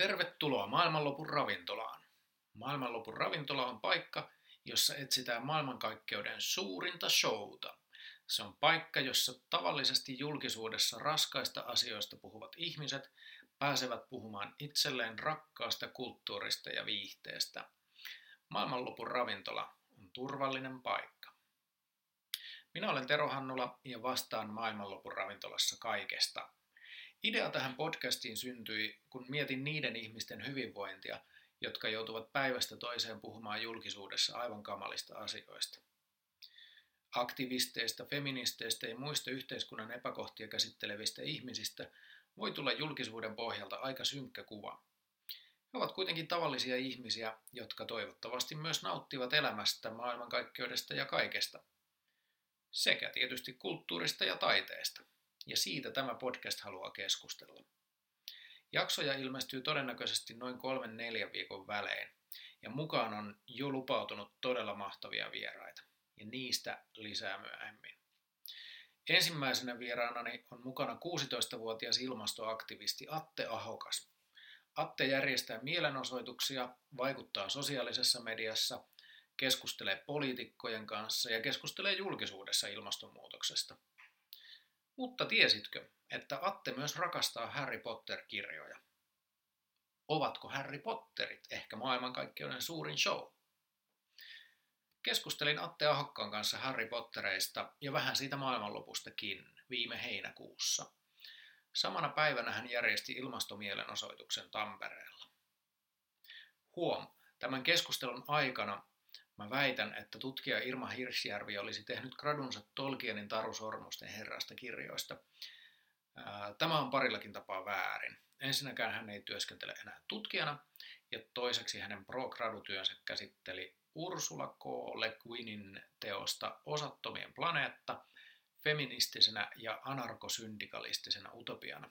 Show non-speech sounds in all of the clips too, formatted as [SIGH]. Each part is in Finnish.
Tervetuloa maailmanlopun ravintolaan. Maailmanlopun ravintola on paikka, jossa etsitään maailmankaikkeuden suurinta showta. Se on paikka, jossa tavallisesti julkisuudessa raskaista asioista puhuvat ihmiset pääsevät puhumaan itselleen rakkaasta kulttuurista ja viihteestä. Maailmanlopun ravintola on turvallinen paikka. Minä olen Tero Hannula ja vastaan maailmanlopun ravintolassa kaikesta – Idea tähän podcastiin syntyi, kun mietin niiden ihmisten hyvinvointia, jotka joutuvat päivästä toiseen puhumaan julkisuudessa aivan kamalista asioista. Aktivisteista, feministeistä ja muista yhteiskunnan epäkohtia käsittelevistä ihmisistä voi tulla julkisuuden pohjalta aika synkkä kuva. He ovat kuitenkin tavallisia ihmisiä, jotka toivottavasti myös nauttivat elämästä, maailmankaikkeudesta ja kaikesta. Sekä tietysti kulttuurista ja taiteesta ja siitä tämä podcast haluaa keskustella. Jaksoja ilmestyy todennäköisesti noin kolmen neljän viikon välein, ja mukaan on jo lupautunut todella mahtavia vieraita, ja niistä lisää myöhemmin. Ensimmäisenä vieraanani on mukana 16-vuotias ilmastoaktivisti Atte Ahokas. Atte järjestää mielenosoituksia, vaikuttaa sosiaalisessa mediassa, keskustelee poliitikkojen kanssa ja keskustelee julkisuudessa ilmastonmuutoksesta – mutta tiesitkö, että Atte myös rakastaa Harry Potter-kirjoja? Ovatko Harry Potterit ehkä maailmankaikkeuden suurin show? Keskustelin Atte Ahokkaan kanssa Harry Pottereista ja vähän siitä maailmanlopustakin viime heinäkuussa. Samana päivänä hän järjesti ilmastomielenosoituksen Tampereella. Huom, tämän keskustelun aikana Mä väitän, että tutkija Irma Hirsjärvi olisi tehnyt gradunsa Tolkienin Taru Sormusten herrasta kirjoista. Tämä on parillakin tapaa väärin. Ensinnäkään hän ei työskentele enää tutkijana, ja toiseksi hänen pro-gradutyönsä käsitteli Ursula K. Le Guinin teosta Osattomien planeetta feministisenä ja anarkosyndikalistisena utopiana,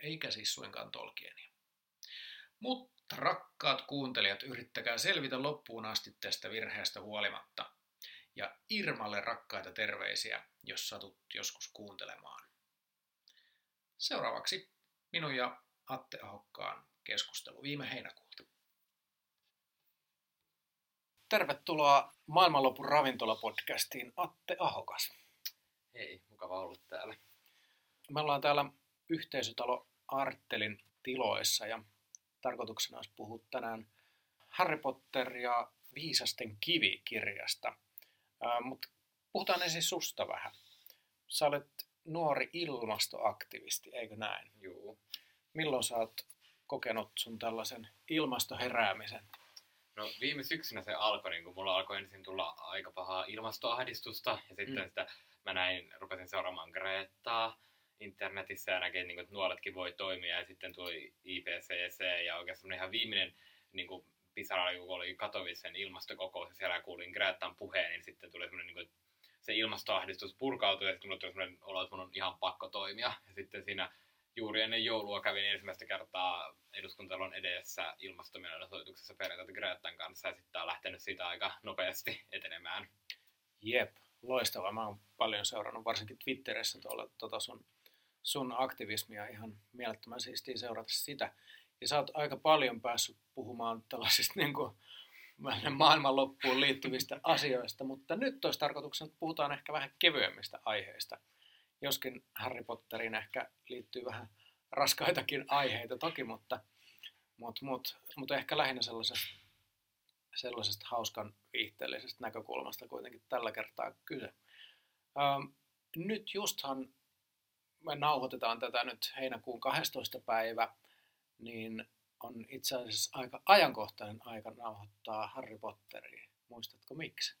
eikä siis suinkaan Tolkienia. Mutta rakkaat kuuntelijat, yrittäkää selvitä loppuun asti tästä virheestä huolimatta. Ja Irmalle rakkaita terveisiä, jos satut joskus kuuntelemaan. Seuraavaksi minun ja Atte Ahokkaan keskustelu viime heinäkuulta. Tervetuloa Maailmanlopun ravintolapodcastiin Atte Ahokas. Hei, mukava olla täällä. Me ollaan täällä yhteisötalo Arttelin tiloissa ja tarkoituksena olisi puhua tänään Harry Potter ja Viisasten kivi-kirjasta. Mutta puhutaan ensin susta vähän. Sä olet nuori ilmastoaktivisti, eikö näin? Joo. Milloin sä oot kokenut sun tällaisen ilmastoheräämisen? No viime syksynä se alkoi, niin kun mulla alkoi ensin tulla aika pahaa ilmastoahdistusta ja sitten mm. sitä mä näin, rupesin seuraamaan Greettaa internetissä näkee, niin että nuoretkin voi toimia ja sitten tuli IPCC ja oikeastaan ihan viimeinen niin kuin pisara, kun oli Katowicen ilmastokokous ja siellä kuulin Gretan puheen, niin sitten tuli semmoinen niin kuin, se ilmastoahdistus purkautui ja sitten mulle tuli semmoinen olo, että mun on ihan pakko toimia. Ja sitten siinä juuri ennen joulua kävin ensimmäistä kertaa eduskuntalon edessä ilmastomielenosoituksessa perjantaita Gretan kanssa ja sitten on lähtenyt siitä aika nopeasti etenemään. Jep, loistavaa. Mä oon paljon seurannut varsinkin Twitterissä tuolla tota sun sun aktivismia ihan mielettömän siistiä seurata sitä. Ja sä oot aika paljon päässyt puhumaan tällaisista [LAUGHS] niin kuin, maailmanloppuun liittyvistä asioista, mutta nyt olisi tarkoituksena, että puhutaan ehkä vähän kevyemmistä aiheista. Joskin Harry Potteriin ehkä liittyy vähän raskaitakin aiheita toki, mutta, mutta, mutta, mutta ehkä lähinnä sellaisesta, sellaisesta hauskan viihteellisestä näkökulmasta kuitenkin tällä kertaa kyse. Ähm, nyt justhan me nauhoitetaan tätä nyt heinäkuun 12. päivä, niin on itse asiassa aika ajankohtainen aika nauhoittaa Harry Potteria. Muistatko miksi?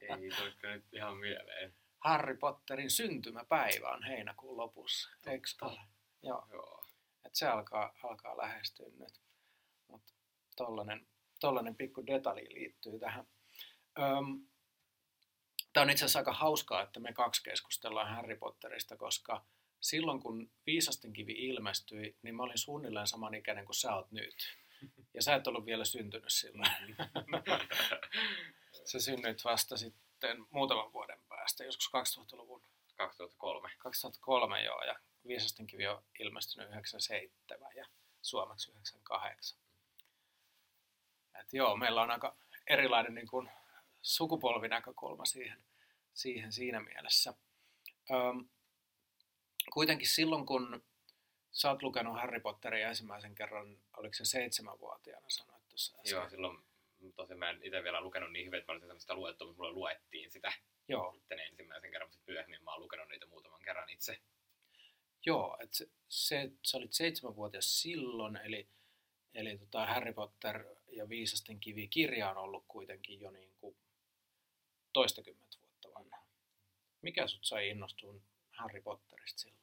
Ei toisko nyt ihan mieleen. Harry Potterin syntymäpäivä on heinäkuun lopussa, eikö ole? Joo. Joo. Et se alkaa, alkaa lähestyä nyt. Mutta tollanen, tollanen pikku detalji liittyy tähän. Öm, Tämä on itse asiassa aika hauskaa, että me kaksi keskustellaan Harry Potterista, koska silloin kun Viisasten kivi ilmestyi, niin mä olin suunnilleen saman ikäinen kuin sä oot nyt. Ja sä et ollut vielä syntynyt silloin. [LAUGHS] sä synnyit vasta sitten muutaman vuoden päästä, joskus 2000-luvun. 2003. 2003, joo, ja Viisasten kivi on ilmestynyt 97. Ja suomeksi 98. Et joo, meillä on aika erilainen niin kuin, sukupolvinäkökulma siihen, siihen siinä mielessä. Öm, kuitenkin silloin, kun sä oot lukenut Harry Potteria ensimmäisen kerran, oliko se seitsemänvuotiaana sanoit tuossa äsken? Joo, silloin tosi mä en itse vielä lukenut niin hyvin, että mä olisin sitä luettu, mutta mulle luettiin sitä Joo. sitten ensimmäisen kerran, mutta myöhemmin mä oon lukenut niitä muutaman kerran itse. Joo, että se, se, sä olit seitsemänvuotias silloin, eli, eli tota Harry Potter ja Viisasten kivi kirja on ollut kuitenkin jo niin kuin toistakymmentä vuotta vanha. Mikä sut sai innostuun Harry Potterista silloin?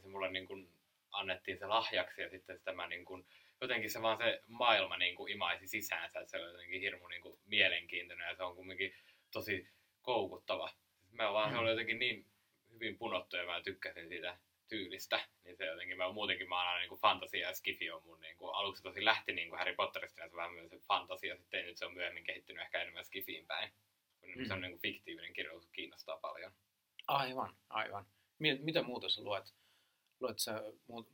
Se mulle niin kuin annettiin se lahjaksi ja sitten sitä mä niin kuin, jotenkin se vaan se maailma niin kuin imaisi sisäänsä, että se on jotenkin hirmu niin kuin mielenkiintoinen ja se on kumminkin tosi koukuttava. Mä vaan, mm. se oli jotenkin niin hyvin punottu ja mä tykkäsin siitä tyylistä, niin se jotenkin, mä muutenkin mä aina niin fantasia ja skifi on mun niin kuin, aluksi tosi lähti niin kuin Harry Potterista, niin se vähän myös se fantasia, sitten nyt se on myöhemmin kehittynyt ehkä enemmän skifiin päin. Mm. Se on niin kuin fiktiivinen kirjoitus, kiinnostaa paljon. Aivan, aivan. Mitä muuta sä luet? Luet sä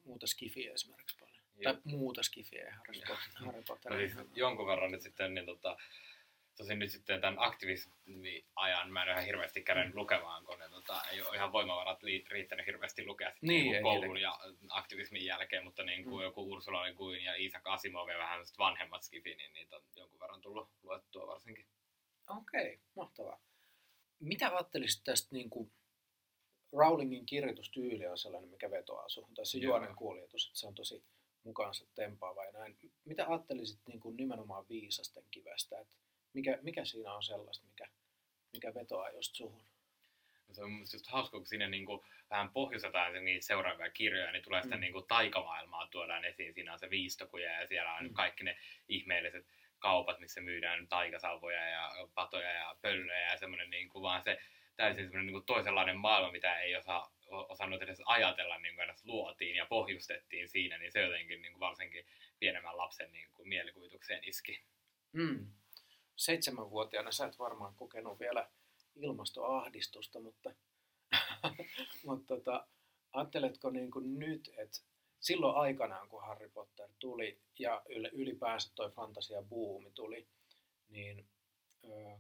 muuta skifiä esimerkiksi paljon? Joo. Tai muuta skifiä Potter, Harry Potter. No siis jonkun verran nyt sitten, niin tota, tosin nyt sitten tämän aktivismi-ajan mä en ihan hirveästi käynyt mm. lukemaan, kun ne, tota, ei ole ihan voimavarat riittänyt hirveästi lukea sitten niin, niin koulun ja aktivismin jälkeen, mutta niin kuin mm. joku Ursula Le Guin ja Isaac Asimov ja vähän vanhemmat skifi, niin niitä on jonkun verran tullut luettua varsinkin. Okei, okay, mahtavaa. Mitä ajattelisit tästä niin kuin Rowlingin kirjoitustyyli on sellainen, mikä vetoaa suhun, tai se juonen kuljetus, että se on tosi mukaansa tempaava ja näin. Mitä ajattelisit niin kuin nimenomaan viisasten kivestä, että mikä, mikä siinä on sellaista, mikä, mikä vetoaa just suhun? No se on just hauska, kun siinä niin kuin vähän pohjustetaan niitä seuraavia kirjoja, niin tulee sitä mm. niin kuin taikamaailmaa tuodaan esiin. Siinä on se viistokuja ja siellä on mm. kaikki ne ihmeelliset kaupat, missä myydään taikasalvoja ja patoja ja pöllöjä ja semmoinen niin kuin vaan se täysin semmoinen niin kuin toisenlainen maailma, mitä ei osaa, osannut edes ajatella, niin kuin edes luotiin ja pohjustettiin siinä, niin se jotenkin niin kuin varsinkin pienemmän lapsen niin kuin mielikuvitukseen iski. Mm seitsemänvuotiaana sä et varmaan kokenut vielä ilmastoahdistusta, mutta, [LAUGHS] mutta tota, ajatteletko niin kuin nyt, että silloin aikanaan, kun Harry Potter tuli ja ylipäänsä toi fantasia-buumi tuli, niin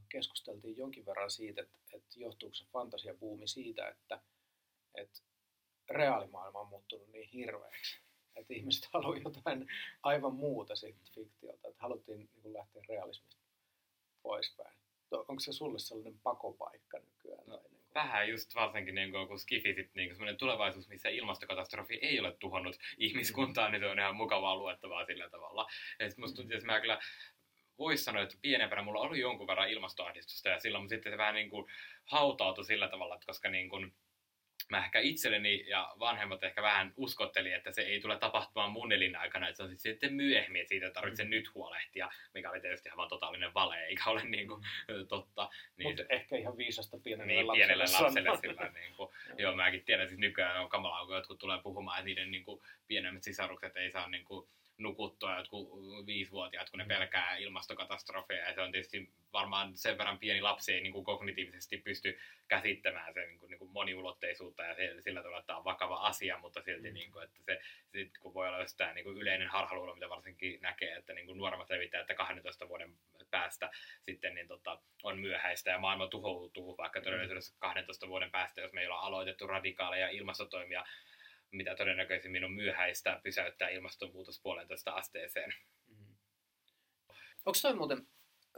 keskusteltiin jonkin verran siitä, että, että johtuuko se fantasia-buumi siitä, että, että reaalimaailma on muuttunut niin hirveäksi. Että ihmiset [LAUGHS] haluavat jotain aivan muuta siitä fiktiolta, että haluttiin niin lähteä realismista poispäin. Onko se sulle sellainen pakopaikka nykyään? No. Vähän just varsinkin niin kuin, kun skifi sit, niin kuin tulevaisuus, missä ilmastokatastrofi ei ole tuhonnut ihmiskuntaa, niin se on ihan mukavaa luettavaa sillä tavalla. Et musta tuntuu, että mä kyllä voisi sanoa, että pienempänä mulla oli jonkun verran ilmastoahdistusta ja silloin sitten se vähän niin kuin hautautui sillä tavalla, että koska niin kuin, mä ehkä itselleni ja vanhemmat ehkä vähän uskotteli, että se ei tule tapahtumaan mun elinaikana, että se on sitten myöhemmin, että siitä tarvitsee mm. nyt huolehtia, mikä oli tietysti ihan totaalinen vale, eikä ole [LAUGHS] niin kuin, totta. Niin, Mutta ehkä ihan viisasta pienelle niin, lapselle. pienelle lapselle sillä, niin kuin, [LAUGHS] joo, mäkin tiedän, siis nykyään on kamalaa, kun jotkut tulee puhumaan, että niiden niin kuin, pienemmät sisarukset ei saa niin kuin, nukuttua jotkut viisivuotiaat, kun ne mm. pelkää ilmastokatastrofeja. Ja se on tietysti varmaan sen verran pieni lapsi ei niin kuin kognitiivisesti pysty käsittämään sen niin kuin, niin kuin moniulotteisuutta ja sillä tavalla, että tämä on vakava asia, mutta silti mm. niin kuin, että se sit, kun voi olla jostain niin kuin yleinen harhaluulo, mitä varsinkin näkee, että niin kuin nuoremmat levittää, että 12 vuoden päästä sitten niin tota, on myöhäistä ja maailma tuhoutuu, vaikka mm. todellisuudessa 12 vuoden päästä, jos meillä on aloitettu radikaaleja ilmastotoimia mitä todennäköisimmin on myöhäistä pysäyttää ilmastonmuutos puolentoista asteeseen. Mm. Onko toi muuten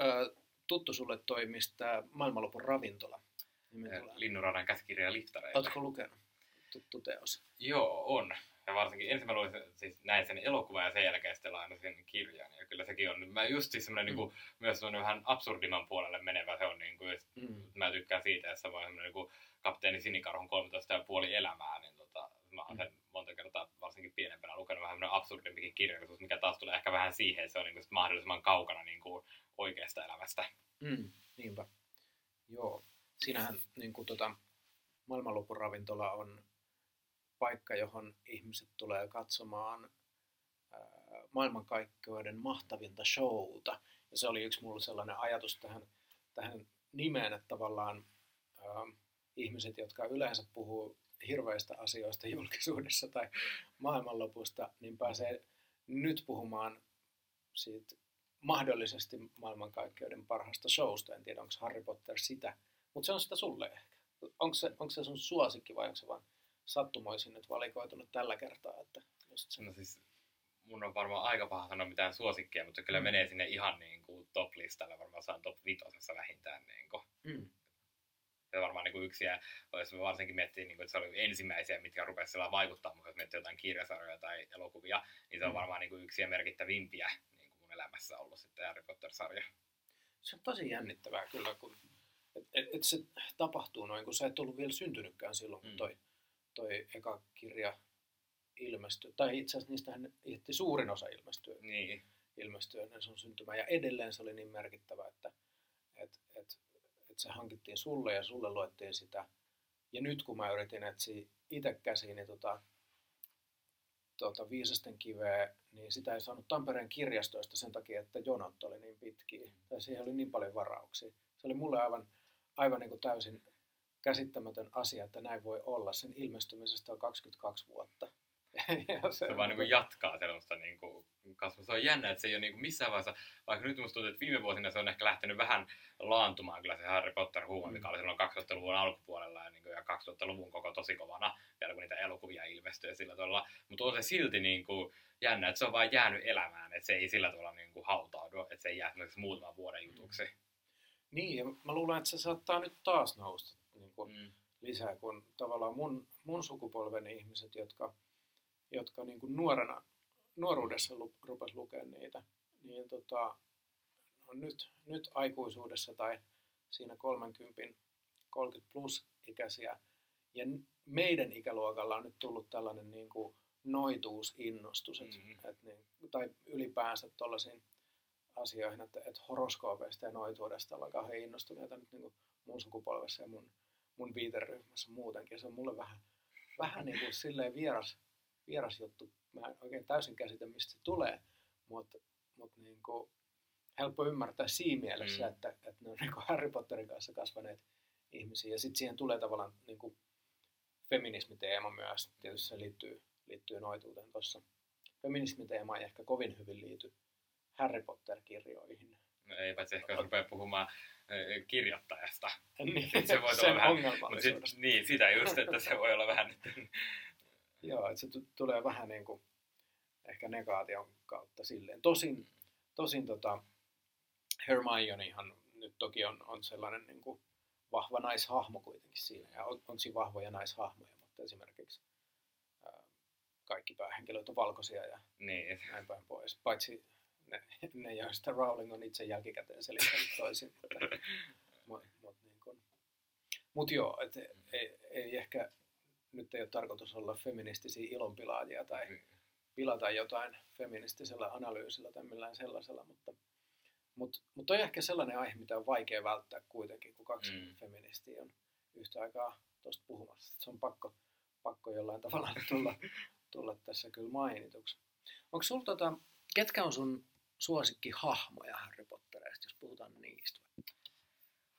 ö, tuttu sulle toi, mistä maailmanlopun ravintola? Linnunradan käsikirja liftareille. Oletko lukenut? Tuttu teos. Joo, on. Ja varsinkin ensin mä luin, siis näin sen elokuvan ja sen jälkeen sitten aina sen kirjan. Ja kyllä sekin on, mä just siis semmoinen mm. niin kuin, myös semmoinen vähän absurdiman puolelle menevä se on. Niin kuin, mm. Mä tykkään siitä, että samoin semmoinen niin kuin kapteeni Sinikarhun 13 ja puoli elämää, niin mä oon sen monta kertaa varsinkin pienempänä lukenut vähän absurdimpikin kirjallisuus, mikä taas tulee ehkä vähän siihen, että se on niin kuin mahdollisimman kaukana niin kuin oikeasta elämästä. Mm, niinpä. Joo. Siinähän niin kuin, tota, maailmanlopuravintola on paikka, johon ihmiset tulee katsomaan ää, maailmankaikkeuden mahtavinta showta. Ja se oli yksi mulla sellainen ajatus tähän, tähän nimeen, että tavallaan ää, ihmiset, jotka yleensä puhuu hirveistä asioista julkisuudessa tai maailmanlopusta, niin pääsee nyt puhumaan siitä mahdollisesti maailmankaikkeuden parhaasta showsta. En tiedä, onko Harry Potter sitä, mutta se on sitä sulle ehkä. Onko se, onko se sun suosikki vai onko se vain sattumoisin nyt valikoitunut tällä kertaa? Että just se. No siis mun on varmaan aika paha sanoa mitään suosikkia, mutta kyllä Mm. menee sinne ihan niin kuin top-listalle, varmaan saan top vitosessa vähintään. Niin kuin. Mm. Se varmaan niin kuin yksi, ja jos varsinkin miettii, niin kuin, että se oli ensimmäisiä, mitkä rupesivat sillä vaikuttaa, mutta jos miettii jotain kirjasarjoja tai elokuvia, niin se on Mm. varmaan niin kuin yksi ja merkittävimpiä niin kuin mun elämässä ollut sitten Harry Potter-sarja. Se on tosi jännittävää kyllä, kun et, et, et se tapahtuu noin, kun sä et ollut vielä syntynytkään silloin, kun Mm. toi, toi eka kirja ilmestyi. Tai itse asiassa niistähän ehti suurin osa ilmestyä, Niin, ilmestyä ennen sun syntymää. Ja edelleen se oli niin merkittävä, että et, et, et se hankittiin sulle ja sulle luettiin sitä. Ja nyt kun mä yritin etsiä itse käsiin, niin tota, tuota, Viisasten kiveä, niin sitä ei saanut Tampereen kirjastoista sen takia, että jonot oli niin pitkiä. Tai siihen oli niin paljon varauksia. Se oli mulle aivan, aivan niin kuin täysin käsittämätön asia, että näin voi olla. Sen ilmestymisestä on 22 vuotta. [LAUGHS] ja se vaan niin kuin jatkaa sellaista niin kuin kasvua. Se on jännä, että se ei ole niin kuin missään vaiheessa, vaikka nyt musta tuntuu, että viime vuosina se on ehkä lähtenyt vähän laantumaan kyllä se Harry Potter huuma, Mm. mikä oli silloin 2000-luvun alkupuolella ja, niin kuin, ja 2000-luvun koko tosi kovana, vielä kun niitä elokuvia ilmestyi sillä tavalla. Mutta on se silti niin kuin jännä, että se on vaan jäänyt elämään, että se ei sillä tavalla niin kuin hautaudu, että se ei jää muutaman vuoden jutuksi. Niin, ja mä luulen, että se saattaa nyt taas nousta niin kuin Mm. lisää, kun tavallaan mun, mun sukupolven ihmiset, jotka, jotka niin kuin nuorena, nuoruudessa lu, rupes lukemaan niitä, niin tota, on nyt, nyt aikuisuudessa tai siinä 30, 30 plus ikäisiä. Ja meidän ikäluokalla on nyt tullut tällainen niin kuin noituusinnostus, että, Mhm. että niin, tai ylipäänsä tuollaisiin asioihin, että, että horoskoopeista ja noituudesta ollaan kauhean innostuneita nyt niin kuin mun sukupolvessa ja mun, mun viiteryhmässä muutenkin. Se on mulle vähän, vähän niin kuin silleen vieras, vieras juttu. Mä en oikein täysin käsitä, mistä se tulee, mutta mut niin kuin helppo ymmärtää siinä mielessä, Mm. että, että ne on niin kuin Harry Potterin kanssa kasvaneet ihmisiä. Ja sitten siihen tulee tavallaan niin kuin feminismiteema myös. Tietysti se liittyy, liittyy noituuteen tuossa. Feminismiteema ei ehkä kovin hyvin liity Harry Potter-kirjoihin. No ei paitsi ehkä jos rupeaa puhumaan kirjoittajasta. Niin, Se voi [LAUGHS] olla vähän- ongelmallisuudesta. Mut sit, niin, sitä just, että se voi olla vähän Joo, että se t- tulee vähän niin kuin ehkä negaation kautta silleen. Tosin, tosin tota, Hermionehan nyt toki on, on sellainen niin kuin vahva naishahmo kuitenkin siinä. Ja on, on siinä vahvoja naishahmoja, mutta esimerkiksi ää, kaikki päähenkilöt on valkoisia ja niin. näin päin pois. Paitsi ne, ne joista Rowling on itse jälkikäteen selittänyt toisin. Mutta, [LAUGHS] mut, mut, niin kun, mut joo, et ei, ei ehkä nyt ei ole tarkoitus olla feministisiä ilonpilaajia tai pilata jotain feministisellä analyysillä tai millään sellaisella, mutta mut, mut on ehkä sellainen aihe, mitä on vaikea välttää kuitenkin, kun kaksi Mm. mm. feministiä on yhtä aikaa tuosta puhumassa. Se on pakko, pakko jollain tavalla [LAUGHS] tulla, tulla tässä kyllä mainituksi. Onko sulla tota, ketkä on sun suosikkihahmoja Harry Pottereista, jos puhutaan niistä?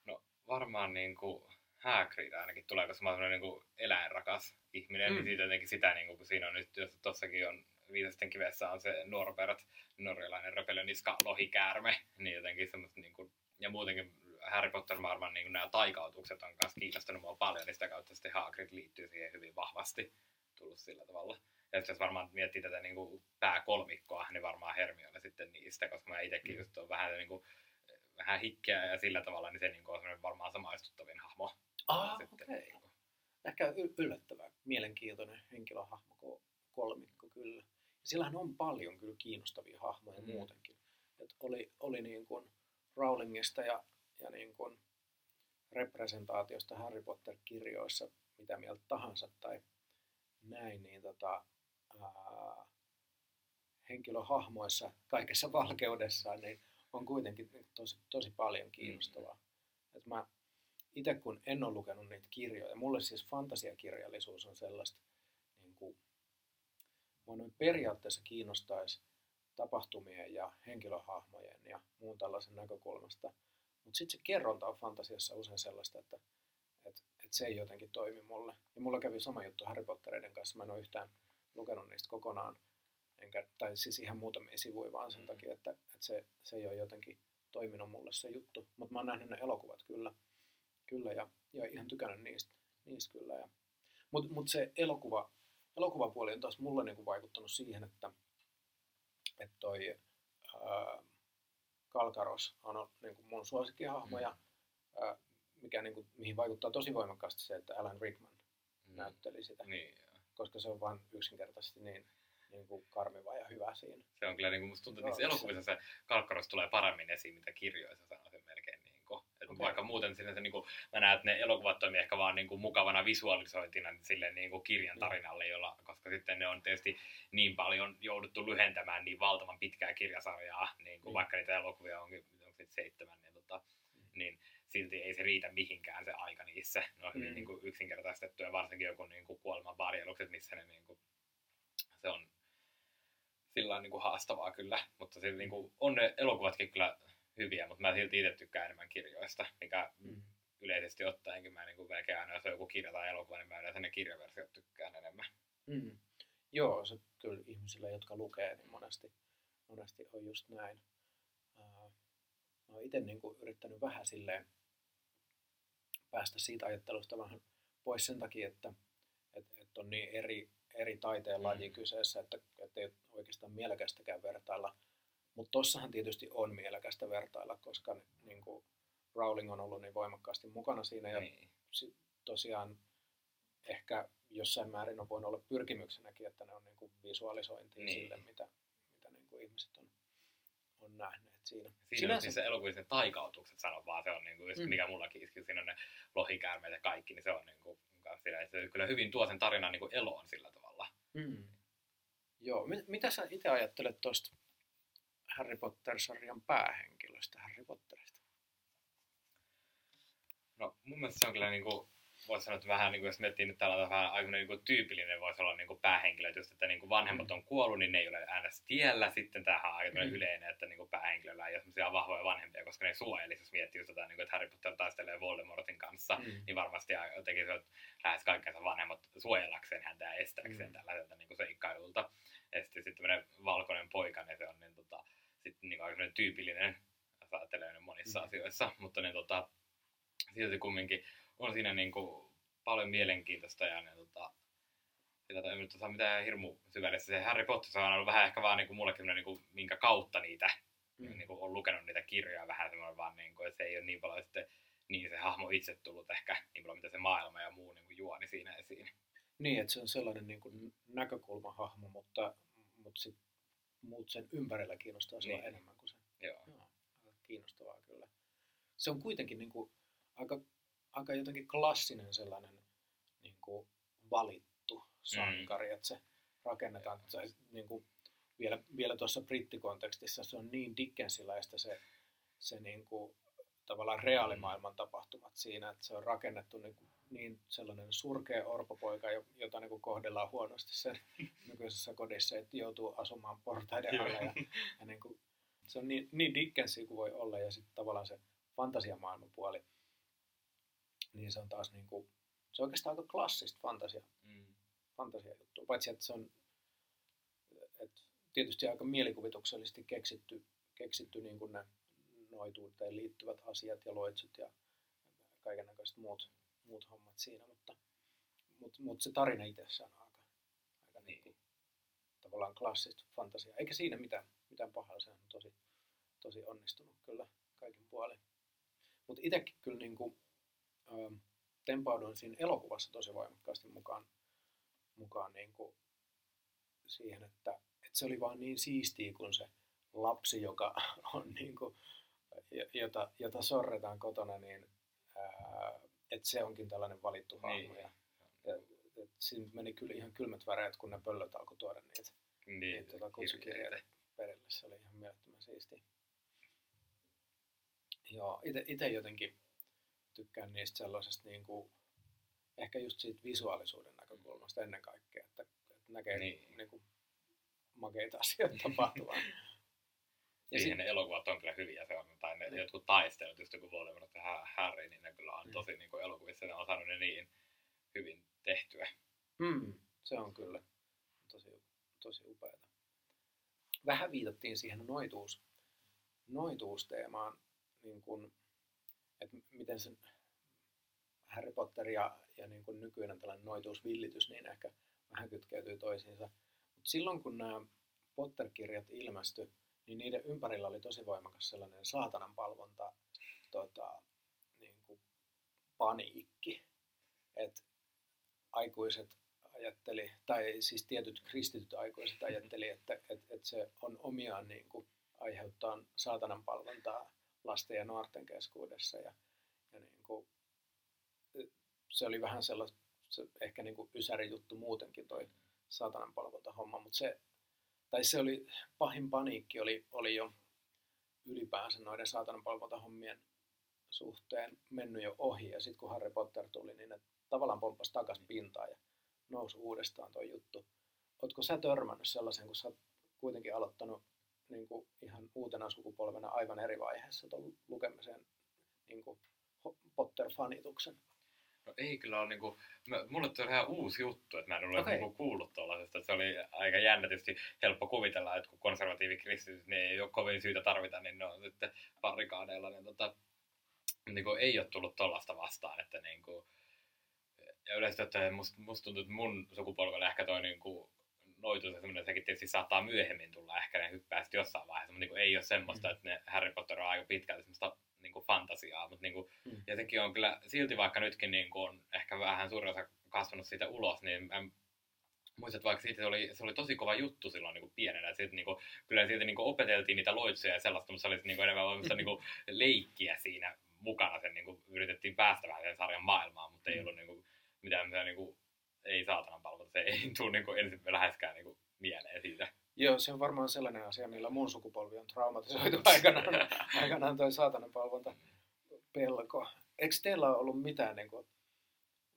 No varmaan niin kuin Hagrid ainakin tulee, koska mä oon semmoinen niin eläinrakas ihminen, mm. Mm. niin siitä jotenkin sitä, niin kuin, kun siinä on nyt, jos tossakin on Viisasten kivessä on se Norbert, norjalainen röpelöniska lohikäärme, niin jotenkin semmoista niin kuin, ja muutenkin Harry Potter varmaan niin nämä taikautukset on myös kiinnostanut mua paljon, niin sitä kautta sitten Hagrid liittyy siihen hyvin vahvasti tullut sillä tavalla. Ja jos varmaan miettii tätä niin kuin pääkolmikkoa, niin varmaan Hermione sitten niistä, koska mä itsekin just on vähän niin kuin, vähän hikkeä ja sillä tavalla, niin se niin kuin on varmaan samaistuttavin hahmo. Ah, okei. kuin. Ehkä yllättävä, mielenkiintoinen henkilöhahmo, ko- kolmikko kyllä. Ja sillähän on paljon kyllä kiinnostavia hahmoja Mm. mm. muutenkin. Et oli, oli niin kuin Rowlingista ja, ja niin kuin representaatiosta Harry Potter-kirjoissa mitä mieltä tahansa tai näin, niin tota, ää, henkilöhahmoissa kaikessa valkeudessaan niin on kuitenkin tosi, tosi paljon kiinnostavaa. Mm. Et mä itse kun en ole lukenut niitä kirjoja, mulle siis fantasiakirjallisuus on sellaista, niin kuin, mua noin periaatteessa kiinnostaisi tapahtumien ja henkilöhahmojen ja muun tällaisen näkökulmasta. Mutta sitten se kerronta on fantasiassa usein sellaista, että et, et se ei jotenkin toimi mulle. Ja mulla kävi sama juttu Harry Pottereiden kanssa. Mä en ole yhtään lukenut niistä kokonaan, enkä, tai siis ihan muutamia sivuja vaan sen takia, että, että se, se ei ole jotenkin toiminut mulle se juttu. Mutta mä oon nähnyt ne elokuvat kyllä, kyllä ja, ja ihan tykännyt niistä, niistä kyllä. Ja, mutta mut se elokuva, elokuvapuoli on taas mulle niinku vaikuttanut siihen, että, että toi ää, Kalkaros on niinku mun suosikkihahmo mm. ja ää, mikä niinku, mihin vaikuttaa tosi voimakkaasti se, että Alan Rickman mm. näytteli sitä. Niin, koska se on vain yksinkertaisesti niin, niin kuin karmiva ja hyvä siinä. Se on kyllä, niin kuin musta tuntuu, että niissä elokuvissa se kalkkaros tulee paremmin esiin, mitä kirjoissa sanoisin okay. Vaikka muuten sinne se, niin kuin, mä näen, että ne elokuvat toimii ehkä vaan niin kuin, mukavana visualisointina sille niin kuin kirjan tarinalle, jolla, koska sitten ne on tietysti niin paljon jouduttu lyhentämään niin valtavan pitkää kirjasarjaa, niin kuin vaikka niitä elokuvia onkin onko seitsemän, niin, tota, niin silti ei se riitä mihinkään se aika niissä. Ne on hyvin mm. niin kuin, yksinkertaistettu ja varsinkin joku niin kuin, kuoleman varjelukset, missä ne niin kuin, se on sillä niin kuin, haastavaa kyllä, mutta silti, niin kuin, on ne elokuvatkin kyllä hyviä, mutta mä silti itse tykkään enemmän kirjoista, mikä mm. yleisesti ottaenkin mä niin melkein aina, jos on joku kirja tai elokuva, niin mä yleensä ne kirjaversiot tykkään enemmän. Mm. Joo, se kyllä ihmisille, jotka lukee, niin monesti, monesti on just näin. Uh, mä oon itse niin yrittänyt vähän silleen päästä siitä ajattelusta vähän pois sen takia, että, että, että on niin eri, eri taiteen laji mm. kyseessä, että, että ei oikeastaan mielekästäkään vertailla. Mutta tossahan tietysti on mielekästä vertailla, koska niin kuin Rowling on ollut niin voimakkaasti mukana siinä ja niin. tosiaan ehkä jossain määrin on voinut olla pyrkimyksenäkin, että ne on niin kuin visualisointia niin. sille, mitä, mitä niin kuin ihmiset on, on nähneet siinä. Siinä Sinänsä... niissä elokuvissa taikautukset sano vaan, se on niin kuin, mm. mikä mullakin iski, siinä on ne lohikäärmeet ja kaikki, niin se on niin kuin, sillä, se kyllä hyvin tuo sen tarinan niin kuin eloon sillä tavalla. Mm. Joo, mitä sä itse ajattelet tuosta Harry Potter-sarjan päähenkilöstä, Harry Potterista? No mun mielestä se on kyllä niin kuin, voisi sanoa, että vähän, niin kuin, jos miettii nyt tällä vähän aika niin kuin, tyypillinen voisi olla niin kuin päähenkilö, että just, että niin kuin vanhemmat mm. on kuollut, niin ne ei ole äänessä tiellä. Sitten tähän on aika mm. yleinen, että niin kuin päähenkilöllä ei ole sellaisia vahvoja vanhempia, koska ne suojeli. Jos miettii just tätä, niin kuin, että Harry Potter taistelee Voldemortin kanssa, mm. niin varmasti tekisivät lähes kaikkensa vanhemmat suojellakseen häntä ja estääkseen mm. tällaiselta niin kuin seikkailulta. Ja sitten, sitten tämmöinen valkoinen poika, niin se on niin, tota, sitten niin aika tyypillinen, ajattelee monissa mm. asioissa, mutta niin, tota, silti kumminkin on siinä niin kuin paljon mielenkiintoista ja ne, tota, sillä ei nyt saa mitään hirmu syvällistä. Se Harry Potter on ollut vähän ehkä vaan niin kuin mullekin niin kuin, minkä kautta niitä mm. niin kuin, on lukenut niitä kirjoja vähän semmoinen vaan, niin kuin, että se ei ole niin paljon sitten niin se hahmo itse tullut ehkä niin paljon mitä se maailma ja muu niin kuin, juoni siinä esiin. Niin, että se on sellainen niin kuin näkökulmahahmo, mutta, mutta sit muut sen ympärillä kiinnostaa niin. enemmän kuin se. Joo. Joo. Kiinnostavaa kyllä. Se on kuitenkin niin kuin, aika aika jotenkin klassinen sellainen niin kuin valittu sankari, mm. että se rakennetaan se, niin kuin, vielä, vielä tuossa brittikontekstissa se on niin Dickensiläistä se, se niin kuin, tavallaan reaalimaailman tapahtumat siinä, että se on rakennettu niin, kuin, niin sellainen surkea orpopoika, jota niin kuin kohdellaan huonosti sen [LAUGHS] nykyisessä kodissa, että joutuu asumaan portaiden alle. Ja, ja niin kuin, se on niin, niin Dickensia kuin voi olla ja sitten tavallaan se fantasiamaailman puoli niin se on taas niin kuin, se on oikeastaan aika klassista fantasia, mm. fantasia juttu. Paitsi että se on et tietysti aika mielikuvituksellisesti keksitty, keksitty niin kuin ne noituuteen liittyvät asiat ja loitsut ja kaikenlaiset muut, muut hommat siinä, mutta, mutta, mutta se tarina itsessään on aika, aika niin kuin, tavallaan klassista fantasia. Eikä siinä mitään, mitään pahaa, se on tosi, tosi onnistunut kyllä kaikin puolin. Mutta itsekin kyllä niin kuin, Ähm, tempauduin siinä elokuvassa tosi voimakkaasti mukaan, mukaan niin kuin siihen, että, että se oli vaan niin siistiä, kun se lapsi, joka [LAUGHS] on niin kuin, jota, jota sorretaan kotona, niin ää, että se onkin tällainen valittu hahmo. Niin. Ja, ja, että siinä meni kyllä ihan kylmät väreet, kun ne pöllöt alkoi tuoda niitä, niin, niitä tuota kutsukirjeitä perille. Se oli ihan mielettömän siistiä. Joo, itse jotenkin tykkään niistä sellaisesta niin kuin, ehkä just siitä visuaalisuuden näkökulmasta ennen kaikkea, että, että näkee niin. Niin kuin, makeita [LAUGHS] asioita tapahtuvan. Ja Siihen sit- ne elokuvat on kyllä hyviä, se on, tai ne Niin. jotkut taistelut, just joku Voldemort ja Ha- Harry, niin ne kyllä on Mm. tosi niin kuin elokuvissa, ne on saanut ne niin hyvin tehtyä. Mm, se on kyllä tosi, tosi upeata. Vähän viitattiin siihen noituus, noituusteemaan, niin kun, että miten sen Harry Potter ja, ja niin kun nykyinen tällainen noituusvillitys niin ehkä vähän kytkeytyy toisiinsa. Mutta silloin kun nämä Potter-kirjat ilmestyi, niin niiden ympärillä oli tosi voimakas sellainen saatanan palvonta tota, niin kuin paniikki. Että aikuiset ajatteli, tai siis tietyt kristityt aikuiset ajatteli, että, että, että se on omiaan niin kuin aiheuttaa saatanan palvontaa lasten ja nuorten keskuudessa. Ja, ja niin kuin, se oli vähän sellaista, se ehkä niin kuin ysäri juttu muutenkin toi saatanan palvonta homma, mutta se, tai se oli, pahin paniikki oli, oli jo ylipäänsä noiden saatanan palvontahommien suhteen mennyt jo ohi. Ja sitten kun Harry Potter tuli, niin ne tavallaan pomppasi takaisin pintaan ja nousi uudestaan tuo juttu. Oletko sä törmännyt sellaisen, kun sä oot kuitenkin aloittanut niin kuin ihan uutena sukupolvena aivan eri vaiheessa tuon lukemisen niin kuin Potter-fanituksen? No ei kyllä ole niinku, mä, mulle tuli ihan uusi juttu, että mä en ole okay. niinku kuullut tuollaisesta. että Se oli aika jännä tietysti helppo kuvitella, että kun konservatiivikristityt niin ei ole kovin syytä tarvita, niin ne on sitten barrikaadeilla, niin tota, niinku, ei ole tullut tuollaista vastaan, että niinku, ja yleisesti ottaen musta must tuntuu, että mun sukupolvelle ehkä toi niinku, noitus ja semmoinen, sekin tietysti saattaa myöhemmin tulla, ehkä ne hyppää sitten jossain vaiheessa, mutta niinku, ei ole semmoista, Mm. että ne Harry Potter on aika pitkälti semmoista niinku, fantasiaa, mutta niinku, Mm. ja sekin on kyllä, silti vaikka nytkin niin on ehkä vähän suurin osa kasvanut siitä ulos, niin mä muistan, että vaikka siitä se oli, se oli tosi kova juttu silloin niin kuin pienenä, siitä, niin kuin, kyllä siitä niin kuin opeteltiin niitä loitsuja ja sellaista, mutta se oli niin kuin enemmän semmoista niin kuin leikkiä siinä mukana, sen niin kuin, yritettiin päästä vähän sen sarjan maailmaan, mutta ei Mm. ollut niin kuin, mitään mitään, niin kuin, ei saatanan palvelta, se ei tule niin kuin, ensin läheskään niin kuin, mieleen siitä. Joo, se on varmaan sellainen asia, millä mun sukupolvi on traumatisoitu [LAUGHS] aikanaan, aikanaan toi saatanan palvonta pelko. Eikö teillä ole ollut mitään niin kuin,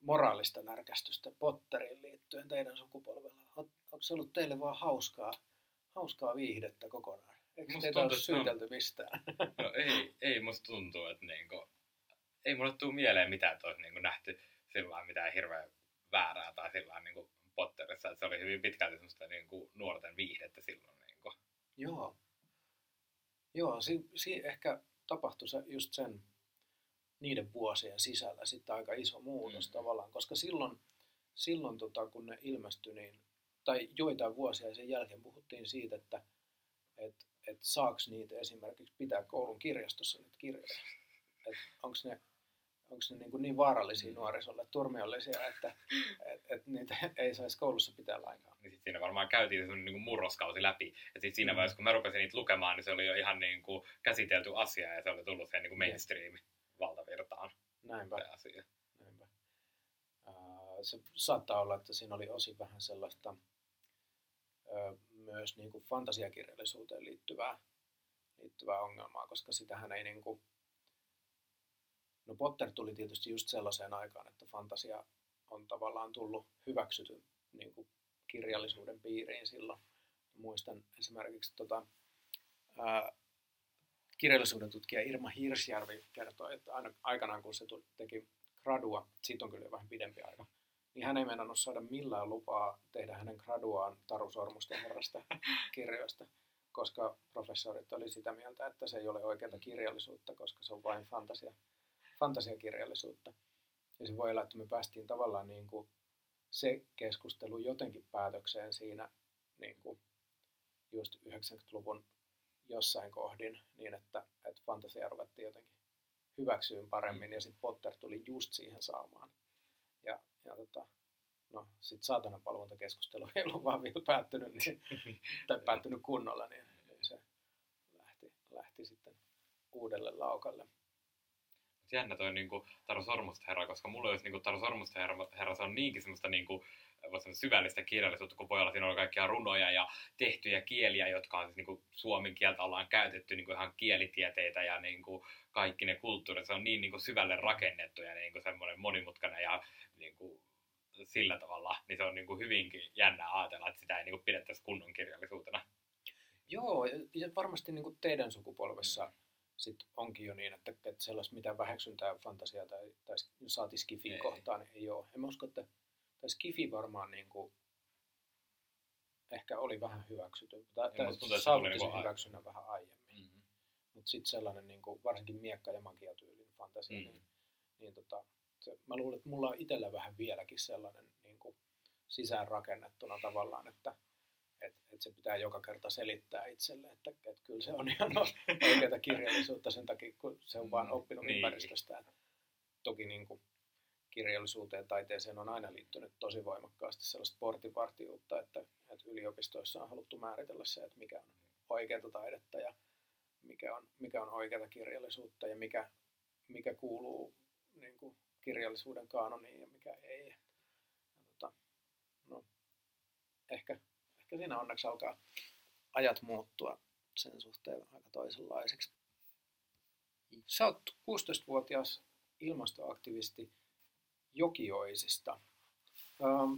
moraalista närkästystä Potteriin liittyen teidän sukupolvella? On- Onko se ollut teille vaan hauskaa, hauskaa viihdettä kokonaan? Eikö Musta teitä ole tuntuu, syytelty mistään? [LAUGHS] No ei, ei musta tuntuu, että niinku, ei mulle tuu mieleen mitään, että olisi niinku nähty sillä mitään hirveän väärää tai sillä niinku Potterissa, että se oli hyvin pitkälti semmoista niinku nuorten viihdettä silloin. Niinku. Joo. Joo, si, si, ehkä tapahtui se just sen niiden vuosien sisällä sitten aika iso muutos Mm. tavallaan, koska silloin, silloin tota, kun ne ilmestyi, niin, tai joitain vuosia sen jälkeen puhuttiin siitä, että et, et saaks niitä esimerkiksi pitää koulun kirjastossa niitä kirjoja. Et onko ne, onks ne niin, kuin niin vaarallisia nuorisolle, turmiollisia, että [LAUGHS] et, et niitä [LAUGHS] ei saisi koulussa pitää lainkaan. Niin sit siinä varmaan käytiin semmoinen niinku murroskausi läpi. Ja sitten siinä Mm. vaiheessa, kun mä rupesin niitä lukemaan, niin se oli jo ihan niinku käsitelty asia ja se oli tullut siihen niinku mainstream valtavirtaan Näinpä. se asia. Näinpä. Se saattaa olla, että siinä oli osin vähän sellaista myös niin kuin fantasiakirjallisuuteen liittyvää, liittyvää ongelmaa, koska sitähän ei niin kuin... No Potter tuli tietysti just sellaiseen aikaan, että fantasia on tavallaan tullut hyväksytyn niin kuin kirjallisuuden piiriin silloin. Muistan esimerkiksi tota, ää, kirjallisuuden tutkija Irma Hirsjärvi kertoi, että aina aikanaan kun se teki gradua, siitä on kyllä vähän pidempi aika, niin hän ei meinannut saada millään lupaa tehdä hänen graduaan Taru Sormusten herrasta [LAUGHS] kirjoista, koska professorit oli sitä mieltä, että se ei ole oikeaa kirjallisuutta, koska se on vain fantasia, fantasiakirjallisuutta. Ja se voi olla, että me päästiin tavallaan niin kuin se keskustelu jotenkin päätökseen siinä niin kuin just 90-luvun jossain kohdin niin, että, että fantasia ruvettiin jotenkin hyväksyyn paremmin ja sitten Potter tuli just siihen saamaan. Ja, ja tota, no sitten saatanan palvontakeskustelu ei ollut vaan vielä päättynyt, niin, [LAUGHS] tai päättynyt kunnolla, niin, niin se lähti, lähti sitten uudelle laukalle. Jännä toi niinku Taro Sormusten herra, koska mulla olisi niinku Taro Sormusten herra, herra, se on niinkin semmoista niinku, sanoa syvällistä kirjallisuutta, kun pojalla siinä oli kaikkia runoja ja tehtyjä kieliä, jotka on siis niinku suomen kieltä ollaan käytetty niinku ihan kielitieteitä ja niinku kaikki ne kulttuurit, se on niin niinku syvälle rakennettu ja niinku semmoinen monimutkainen ja niinku sillä tavalla, niin se on niinku hyvinkin jännää ajatella, että sitä ei niinku pidettäisi kunnon kirjallisuutena. Joo, ja varmasti niin kuin teidän sukupolvessa sit onkin jo niin, että, että sellaista mitään väheksyntää fantasiaa tai, tai saati skifin Ei. kohtaan niin ei ole. En mä usko, että tai skifi varmaan niin kuin, ehkä oli vähän hyväksytty. Tai, tai saavutti sen hyväksynnän vähän aiemmin. Mm. Mutta sitten sellainen niin kuin, varsinkin miekka- ja magiatyylin fantasia, Mm. niin, niin tota, se, mä luulen, että mulla on itsellä vähän vieläkin sellainen niin kuin, sisäänrakennettuna tavallaan, että et, et se pitää joka kerta selittää itselle, että, että kyllä se on ihan oikeaa kirjallisuutta sen takia, kun se on vaan Mm, oppinut niin. ympäristöstään. Toki niin kuin, kirjallisuuteen ja taiteeseen on aina liittynyt tosi voimakkaasti sellaista portinvartijuutta, että, että yliopistoissa on haluttu määritellä se, että mikä on oikeaa taidetta ja mikä on, mikä on oikeaa kirjallisuutta ja mikä, mikä kuuluu niin kuin, kirjallisuuden kaanoniin ja mikä ei. Ja, tota, no, ehkä, ehkä siinä onneksi alkaa ajat muuttua sen suhteen aika toisenlaiseksi. Sä oot 16-vuotias ilmastoaktivisti Jokioisista. Ähm,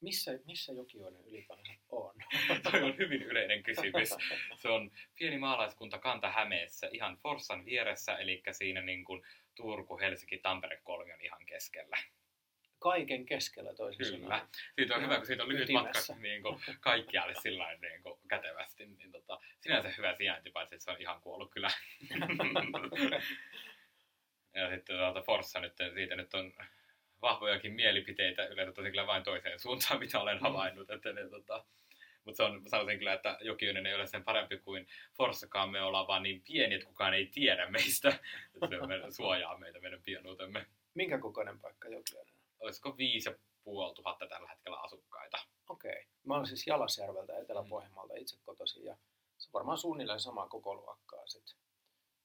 missä, missä Jokioinen ylipäänsä on? [LAUGHS] Toi on hyvin yleinen kysymys. Se on pieni maalaiskunta Kanta-Hämeessä ihan Forssan vieressä, eli siinä niin kuin Turku, Helsinki, Tampere kolmion ihan keskellä. Kaiken keskellä toisin Kyllä. sanoen. Siitä on hyvä, kun siitä on lyhyt Ytimessä. matka niin kuin kaikkialle sillä niin kuin kätevästi. Niin tota, sinänsä hyvä sijainti, paitsi että se on ihan kuollut kyllä. [LAUGHS] ja sitten tuota Forssa nyt, siitä nyt on vahvojakin mielipiteitä yleensä tosi kyllä vain toiseen suuntaan, mitä olen Mm. havainnut. Että ne, tota, mutta se on, sanoisin kyllä, että Jokioinen ei ole sen parempi kuin Forssakaan. Me ollaan vaan niin pieni, että kukaan ei tiedä meistä. Että se suojaa meitä meidän pienuutemme. Minkä kokoinen paikka Jokioinen? Olisiko viisi ja puoli tuhatta tällä hetkellä asukkaita? Okei. Mä olen siis Jalasjärveltä Etelä-Pohjanmaalta itse kotoisin ja se on varmaan suunnilleen samaa koko luokkaa sit.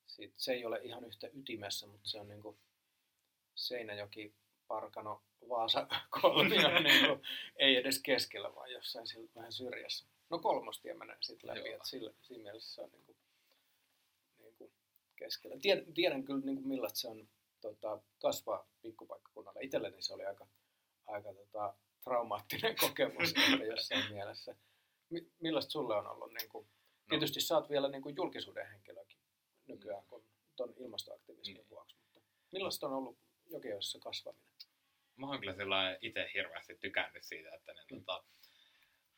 Sit se ei ole ihan yhtä ytimessä, mutta se on niinku Seinäjoki, Parkano, Vaasa [LAUGHS] kolmio, [LAUGHS] niinku, ei edes keskellä, vaan jossain sillä vähän syrjässä. No kolmostie menee sitten läpi, että sillä, siinä mielessä se on niinku, niinku keskellä. Tiedän, tiedän kyllä niinku millaista se on tota, kasvaa pikkupaikkakunnalla. Itselleni se oli aika, aika tota, traumaattinen [LAUGHS] kokemus jossain mielessä. Mi- millaista sulle on ollut? Niin kuin, No. Tietysti sä oot vielä niin kuin julkisuuden henkilökin nykyään kun ton ilmastoaktivismin Niin. vuoksi. Mutta millaista on ollut Jokioissa kasvaminen? mä oon kyllä sellainen itse hirveästi tykännyt siitä, että ne, Mm. tota,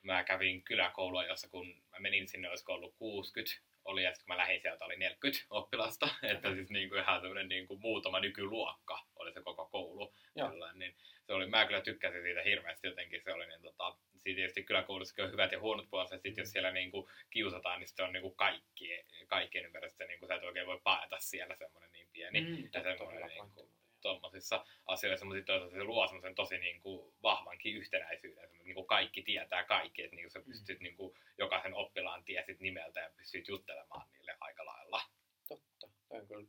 mä kävin kyläkoulua, jossa kun mä menin sinne, olisiko ollut 60, oli, ja sitten kun mä lähdin sieltä, oli 40 oppilasta, [LAUGHS] että siis niin kuin ihan semmoinen niin kuin muutama nykyluokka oli se koko koulu. Sellainen, niin se oli, mä kyllä tykkäsin siitä hirveästi jotenkin, se oli niin tota, siinä tietysti kyläkoulussakin on hyvät ja huonot puolet, ja sitten jos siellä niin kuin kiusataan, niin se on niin kuin kaikki, kaikkien ympäristössä, niin kuin sä et oikein voi paeta siellä semmoinen niin pieni. Mm, ja semmoinen niin kuin, tuommoisissa asioissa, mutta sitten toisaalta se luo semmoisen tosi niin kuin vahvankin yhtenäisyyden, niin kuin kaikki tietää kaikki, että niin kuin sä Mm. pystyt niin kuin jokaisen oppilaan tiesit nimeltä ja pystyt juttelemaan niille aika lailla. Totta, toi on kyllä,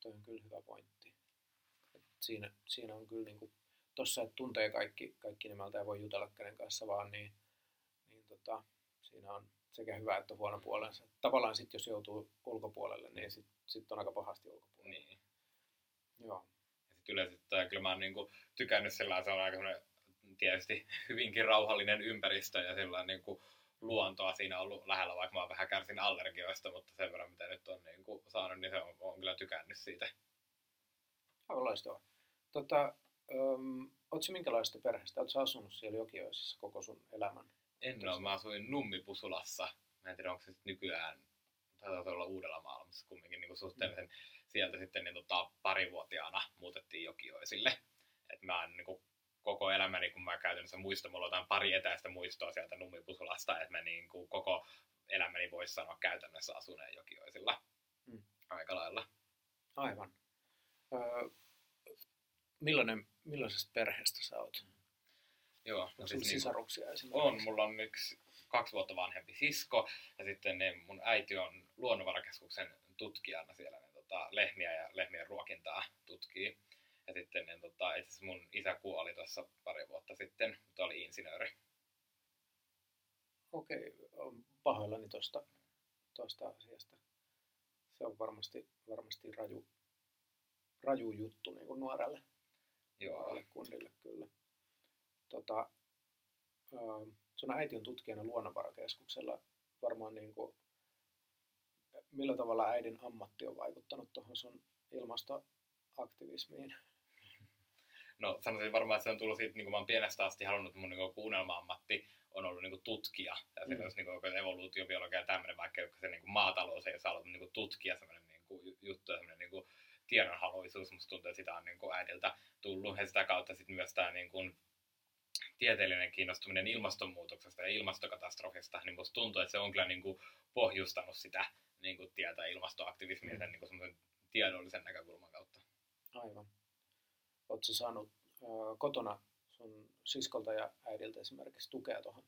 toi on kyllä hyvä pointti. Et siinä, siinä on kyllä niin kuin, tossa, että tuntee kaikki, kaikki nimeltä ja voi jutella kenen kanssa vaan, niin, niin tota, siinä on sekä hyvä että huono puolensa. Tavallaan sitten jos joutuu ulkopuolelle, niin sitten sit on aika pahasti ulkopuolella. Niin. Joo. Ja sitten yleensä kyllä mä oon niin kuin tykännyt sillä se on aika tietysti hyvinkin rauhallinen ympäristö ja sellainen niin kuin luontoa siinä ollut lähellä, vaikka mä vähän kärsin allergioista, mutta sen verran mitä nyt on niin kuin saanut, niin se on, on kyllä tykännyt siitä. Aivan loistavaa. Tota, Oletko minkälaista perheestä? Oletko asunut siellä Jokioisissa koko sun elämän? En ole, mä asuin Nummipusulassa. Mä en tiedä, onko se nykyään, taitaa olla uudella maailmassa kumminkin niin kuin suhteellisen. Sieltä sitten niin, tota, parivuotiaana muutettiin Jokioisille. Et mä oon niin kuin, koko elämäni, kun mä käytännössä muistan, mulla on pari etäistä muistoa sieltä Nummipusulasta, että mä niin kuin, koko elämäni voisi sanoa käytännössä asuneen Jokioisilla. Mm. Aika lailla. Aivan. Öö, millainen, millaisesta perheestä sä oot? Joo, no sulla siis, niin, sisaruksia esimerkiksi? on, mulla on yksi kaksi vuotta vanhempi sisko, ja sitten ne, mun äiti on luonnonvarakeskuksen tutkijana siellä, tota, lehmiä ja lehmien ruokintaa tutkii. Ja sitten ne, tota, itse mun isä kuoli tuossa pari vuotta sitten, mutta oli insinööri. Okei, on pahoillani tuosta tosta asiasta. Se on varmasti, varmasti raju, raju juttu niin kuin nuorelle, Joo, nuorelle kundille kyllä. Tota, sun äiti on tutkijana luonnonvarakeskuksella. Varmaan niin kuin, millä tavalla äidin ammatti on vaikuttanut tuohon sun ilmastoaktivismiin? No sanoisin varmaan, että se on tullut siitä, niin kuin mä oon pienestä asti halunnut, että mun niin kuunnelma-ammatti on ollut niin kuin tutkija. Ja se mm. olisi niin kuin evoluutiobiologia ja tämmöinen, vaikka se niin kuin maatalous ei saa olla niin kuin tutkija, semmoinen niin kuin juttu ja semmoinen niin kuin tiedonhaluisuus. Musta tuntuu, että sitä on niin kuin äidiltä tullut. Ja sitä kautta sitten myös tämä niin kuin tieteellinen kiinnostuminen ilmastonmuutoksesta ja ilmastokatastrofista, niin musta tuntuu, että se on kyllä niin kuin pohjustanut sitä niin kuin tietä ilmastoaktivismia mm. niin kuin tiedollisen näkökulman kautta. Aivan. Oletko saanut äh, kotona sun siskolta ja äidiltä esimerkiksi tukea tuohon?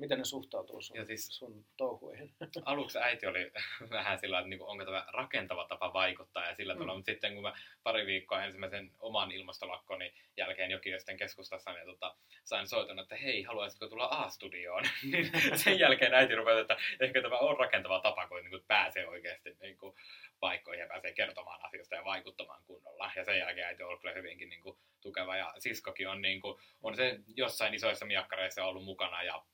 Miten ne suhtautuu sun, ja siis, sun touhuihin? [LAUGHS] Aluksi äiti oli [LAUGHS] vähän sillä että niin onko tämä rakentava tapa vaikuttaa ja sillä mm. tavalla, mutta sitten kun mä pari viikkoa ensimmäisen oman ilmastolakkoni jälkeen Jokioisten keskustassa, niin tota, sain soiton, että hei, haluaisitko tulla A-studioon? [LAUGHS] niin sen jälkeen äiti rupesi, että ehkä tämä on rakentava tapa, kun niin kuin pääsee oikeasti niin kuin, paikkoihin ja pääsee kertomaan asioista ja vaikuttamaan kunnolla. Ja sen jälkeen äiti on ollut kyllä hyvinkin niin kuin, tukeva ja siskokin on, niin kuin, on se jossain isoissa miakkareissa ollut mukana ja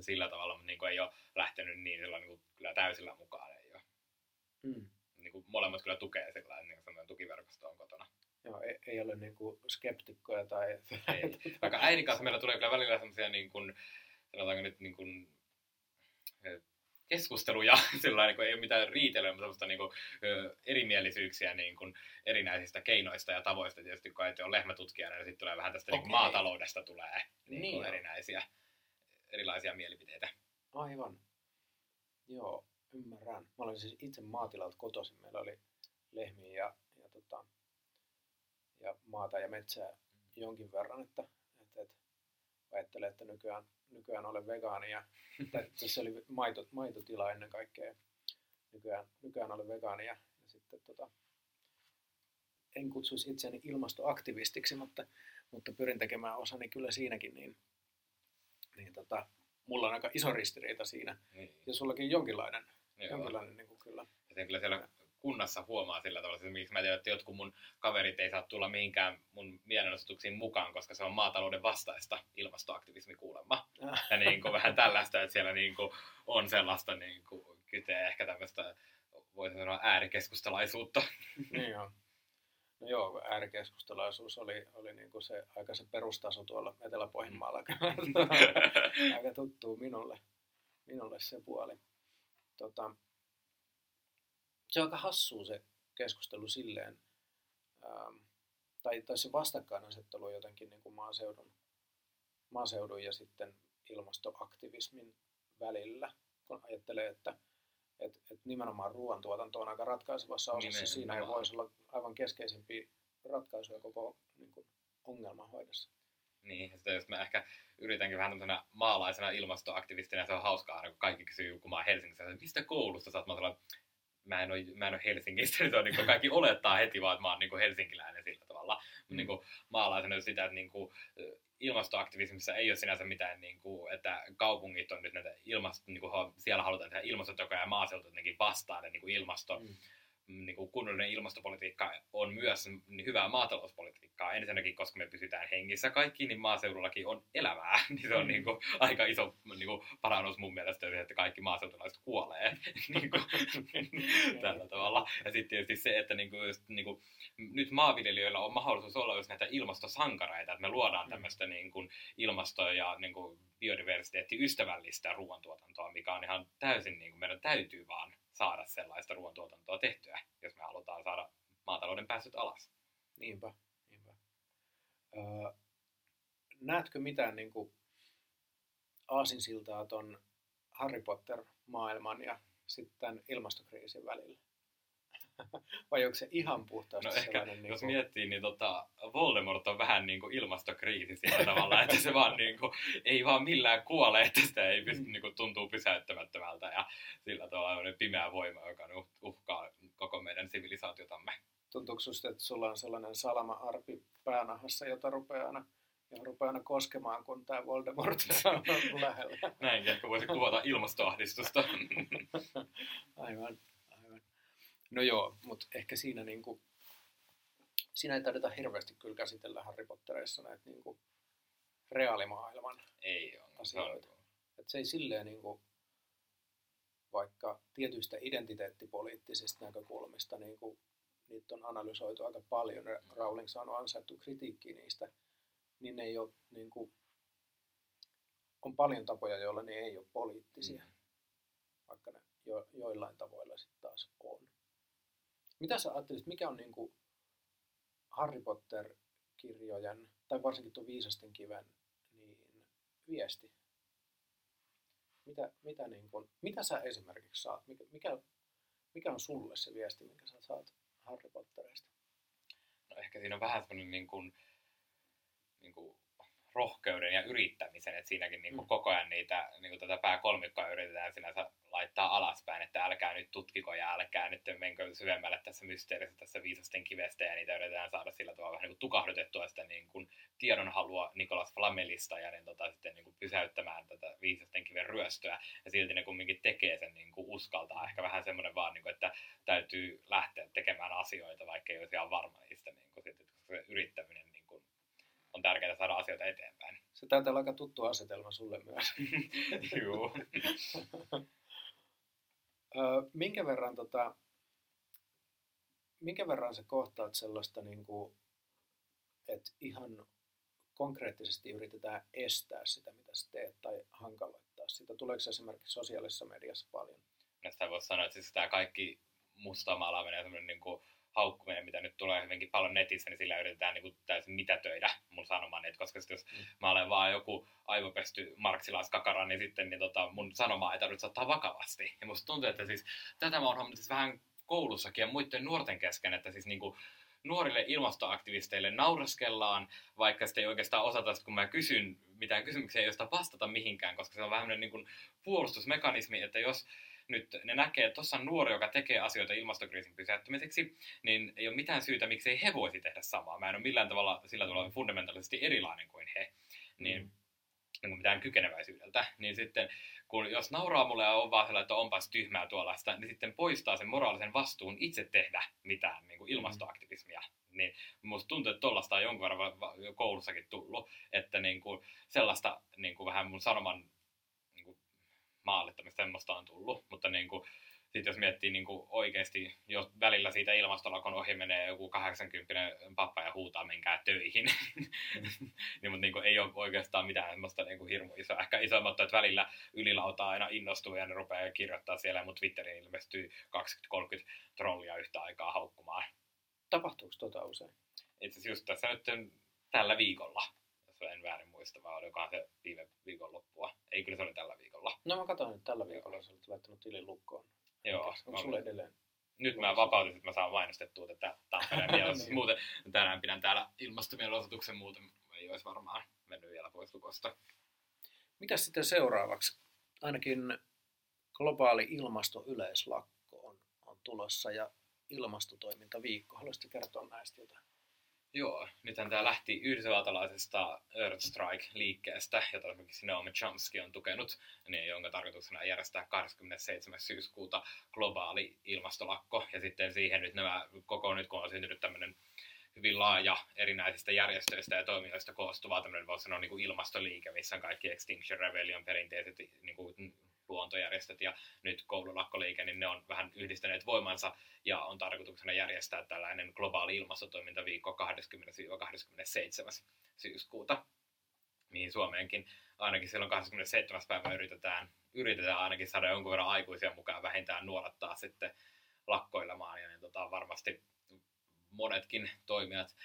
sillä tavalla niin kuin, ei ole lähtenyt niin, sillä, niin kuin, kyllä täysillä mukaan. Ei ole. Mm. Niin kuin, molemmat kyllä tukee sillä niin kuin tukiverkosto on kotona. Joo, ei, ei ole niin kuin skeptikkoja tai... Ei. [LAUGHS] Vaikka äidin kanssa meillä tulee kyllä välillä sellaisia niin kuin, sanotaanko nyt niin kuin, keskusteluja, [LAUGHS] sillä niin kuin, ei ole mitään riitelyä, mutta sellaista niin kuin, erimielisyyksiä niin kuin, erinäisistä keinoista ja tavoista. Tietysti kun äiti on lehmätutkijana, niin sitten tulee vähän tästä okay. niin kuin, maataloudesta tulee niin niin kuin, erinäisiä erilaisia mielipiteitä. Aivan. Joo, ymmärrän. Mä olin siis itse maatilalta kotoisin. Meillä oli lehmiä ja, ja, tota, ja maata ja metsää jonkin verran, että, että, että ajattelen, että nykyään, nykyään olen vegaani ja se [LAUGHS] oli maito, maitotila ennen kaikkea. Nykyään, nykyään olen vegaani ja, ja sitten tota, en kutsuisi itseäni ilmastoaktivistiksi, mutta, mutta pyrin tekemään osani kyllä siinäkin niin, niin tota, mulla on aika iso ristiriita siinä. Niin. Ja sullakin jonkinlainen, Joo. jonkinlainen niin kuin kyllä. Ja kyllä siellä kunnassa huomaa sillä tavalla, että miksi mä tiedän, että jotkut mun kaverit ei saa tulla mihinkään mun mielenosoituksiin mukaan, koska se on maatalouden vastaista ilmastoaktivismi kuulemma. Ah. Ja niin kuin vähän tällaista, että siellä niin kuin on sellaista niin kuin kytee ehkä tämmöistä, voisi sanoa äärikeskustalaisuutta. Niin joo. No joo, äärikeskustelaisuus oli, oli niin kuin se aika se perustaso tuolla Etelä-Pohjanmaalla. [LAUGHS] aika tuttuu minulle, minulle se puoli. Tota, se on aika hassua se keskustelu silleen, ähm, tai, tai se vastakkainasettelu jotenkin niin kuin maaseudun, maaseudun ja sitten ilmastoaktivismin välillä, kun ajattelee, että et, et nimenomaan ruoantuotanto on aika ratkaisevassa osassa. Nimenomaan. Siinä ei voisi olla aivan keskeisimpiä ratkaisuja koko niin kuin, ongelman hoidossa. Niin, ja jos mä ehkä yritänkin vähän tämmöisenä maalaisena ilmastoaktivistina, se on hauskaa kun kaikki kysyy, kun mä oon Helsingissä, että mistä koulusta sä oot? Mä sanon, mä en ole, mä en ole Helsingistä, niin, [LAUGHS] on, niin kuin kaikki olettaa heti vaan, että mä oon niin kuin helsinkiläinen sillä tavalla. Mm. Niin kuin maalaisena sitä, että niin kuin, ilmastoaktivismissa ei ole sinänsä mitään, niin kuin, että kaupungit on nyt näitä ilmasto, niin kuin, siellä halutaan tehdä ilmastotokoja ja maaseutu jotenkin vastaan niin kuin ilmasto, mm niin kuin kunnollinen ilmastopolitiikka on myös hyvää maatalouspolitiikkaa. Ensinnäkin, koska me pysytään hengissä kaikki, niin maaseudullakin on elävää. [LAUGHS] niin se on mm. niin kuin, aika iso niin kuin, parannus mun mielestä, että kaikki maaseutulaiset kuolee [LAUGHS] niin kuin, [LAUGHS] tällä tavalla. Ja sitten tietysti se, että niin kuin, just, niin kuin, nyt maanviljelijöillä on mahdollisuus olla just näitä ilmastosankareita, että me luodaan mm. tämmöistä niin kuin, ilmasto- ja niin kuin, biodiversiteettiystävällistä ruoantuotantoa, mikä on ihan täysin, niin kuin, meidän täytyy vaan saada sellaista ruoantuotantoa tehtyä, jos me halutaan saada maatalouden päästöt alas. Niinpä, niinpä. Öö, näetkö mitään niin kuin, aasinsiltaa tuon Harry Potter-maailman ja sitten ilmastokriisin välillä? [LAUGHS] Vai onko se ihan puhtaasti no ehkä, niin jos kuin... miettii, niin tota, Voldemort on vähän niin kuin ilmastokriisi sillä [LAUGHS] tavalla, että se vaan niin kuin, ei vaan millään kuole, että sitä ei pysty, mm. niin kuin, tuntuu pysäyttämättömältä ja sillä tavalla on pimeä voima, joka uhkaa koko meidän sivilisaatiotamme. Tuntuuko sinusta, että sulla on sellainen salama-arpi päänahassa, jota rupeaa aina ja rupeaa aina koskemaan, kun tämä Voldemort [LAUGHS] on lähellä. Näin ehkä voisi kuvata ilmastoahdistusta. Aivan. No joo, mutta ehkä siinä, niin kuin, siinä ei taideta hirveästi kyllä käsitellä Harry Pottereissa näitä niin kuin, reaalimaailman Ei ole. Se asioita. on, Et se ei silleen niin kuin, vaikka tietyistä identiteettipoliittisista näkökulmista niin kuin, niitä on analysoitu aika paljon, ja Rowling saanut ansaittu kritiikkiä niistä, niin ne ei ole, niin kuin, on paljon tapoja, joilla ne ei ole poliittisia, Mm. vaikka ne jo, joillain tavoilla sitten taas on. Mitä sä ajattelit, mikä on niin kuin Harry Potter-kirjojen, tai varsinkin tuon Viisasten kiven, niin viesti? Mitä, mitä, niin kun, mitä sä esimerkiksi saat? Mikä, mikä, mikä on sulle se viesti, minkä sä saat Harry Potterista? no ehkä siinä on vähän semmoinen niin kuin, niin kuin rohkeuden ja yrittämisen, että siinäkin niin kuin Mm. koko ajan niitä, niin kuin tätä pääkolmikkoa yritetään sinänsä laittaa alaspäin, että älkää nyt tutkiko ja älkää nyt menkö syvemmälle tässä mysteerissä, tässä viisasten kivestä ja niitä yritetään saada sillä tavalla vähän niin kuin tukahdutettua sitä niin kuin tiedonhalua Nikolas Flamelista ja niin tota, sitten niin kuin pysäyttämään tätä viisasten kiven ryöstöä ja silti ne kumminkin tekee sen niin kuin uskaltaa. Ehkä vähän semmoinen vaan, niin kuin, että täytyy lähteä tekemään asioita, vaikka ei olisi ihan varma niistä, niin kuin, koska se yrittäminen niin on tärkeää saada asioita eteenpäin. Se taitaa olla aika tuttu asetelma sulle myös. [LAUGHS] Joo. Minkä verran tota, minkä verran sä kohtaat sellaista, niin kuin, että ihan konkreettisesti yritetään estää sitä, mitä sä teet, tai hankaloittaa sitä? Tuleeko se esimerkiksi sosiaalisessa mediassa paljon? Näistä voisi sanoa, että siis tämä kaikki mustamaalaaminen ja semmoinen niin kuin haukkuminen, mitä nyt tulee hyvinkin paljon netissä, niin sillä yritetään niin kuin täysin mitätöidä mun sanomani. Et koska sit jos Mm. mä olen vaan joku aivopesty marksilaiskakara, niin sitten niin tota, mun sanomaa ei tarvitse ottaa vakavasti. Ja musta tuntuu, että siis tätä mä oon huomannut siis vähän koulussakin ja muiden nuorten kesken, että siis niin kuin nuorille ilmastoaktivisteille nauraskellaan, vaikka sitten ei oikeastaan osata, kun mä kysyn mitään kysymyksiä, ei osata vastata mihinkään, koska se on vähän niin kuin puolustusmekanismi, että jos nyt ne näkee, että tuossa on nuori, joka tekee asioita ilmastokriisin pysäyttämiseksi, niin ei ole mitään syytä, miksei he voisi tehdä samaa. Mä en ole millään tavalla sillä tavalla fundamentaalisesti erilainen kuin he, niin, Mm. niin kuin mitään kykeneväisyydeltä. Niin sitten, kun jos nauraa mulle ja on vaan sellainen, että onpas tyhmää tuollaista, niin sitten poistaa sen moraalisen vastuun itse tehdä mitään niin kuin ilmastoaktivismia. Niin musta tuntuu, että tollaista on jonkun verran koulussakin tullut, että niin kuin sellaista niin kuin vähän mun sanoman maalittamista semmoista on tullut, mutta niin kuin, sit jos miettii niin kuin oikeasti, jos välillä siitä ilmastolakon ohi menee joku 80 pappa ja huutaa menkää töihin, [LAUGHS] niin, mutta niin kuin, ei ole oikeastaan mitään semmoista niin kuin hirmu isoa. Ehkä isoimmat, että välillä ylilautaa aina innostuu ja ne rupeaa kirjoittaa siellä ja mut Twitteriin ilmestyy 20-30 trollia yhtä aikaa haukkumaan. Tapahtuuko tota usein? Itse asiassa just tässä nyt tällä viikolla, jos en väärin muista, vai olikohan se viime viikon loppua. Ei, kyllä se oli tällä viikolla. No mä katsoin, että tällä viikolla sä olet laittanut tilin lukkoon. Joo. Onko sulle edelleen? Nyt mä vapautin, että mä saan mainostettua tätä Tampereen [LAUGHS] mielessä. Niin. Muuten tänään pidän täällä ilmastomielenosoituksen, muuten ei olisi varmaan mennyt vielä pois lukosta. Mitäs sitten seuraavaksi? Ainakin globaali ilmastoyleislakko on, on tulossa ja ilmastotoimintaviikko. Haluaisitko kertoa näistä jotain? Joo, nythän tämä lähti yhdysvaltalaisesta Earth Strike-liikkeestä, jota esimerkiksi Naomi Chomsky on tukenut, niin jonka tarkoituksena on järjestää 27. syyskuuta globaali ilmastolakko. Ja sitten siihen nyt nämä koko nyt, kun on syntynyt tämmöinen hyvin laaja erinäisistä järjestöistä ja toimijoista koostuva tämmöinen, voisi sanoa, niin kuin ilmastoliike, missä on kaikki Extinction Rebellion perinteiset niin kuin luontojärjestöt ja nyt koululakkoliike, niin ne on vähän yhdistäneet voimansa ja on tarkoituksena järjestää tällainen globaali ilmastotoimintaviikko 20-27. syyskuuta, mihin Suomeenkin ainakin silloin 27. päivä yritetään, yritetään ainakin saada jonkun verran aikuisia mukaan, vähintään nuoret taas sitten lakkoilemaan ja niin tota, varmasti monetkin toimijat,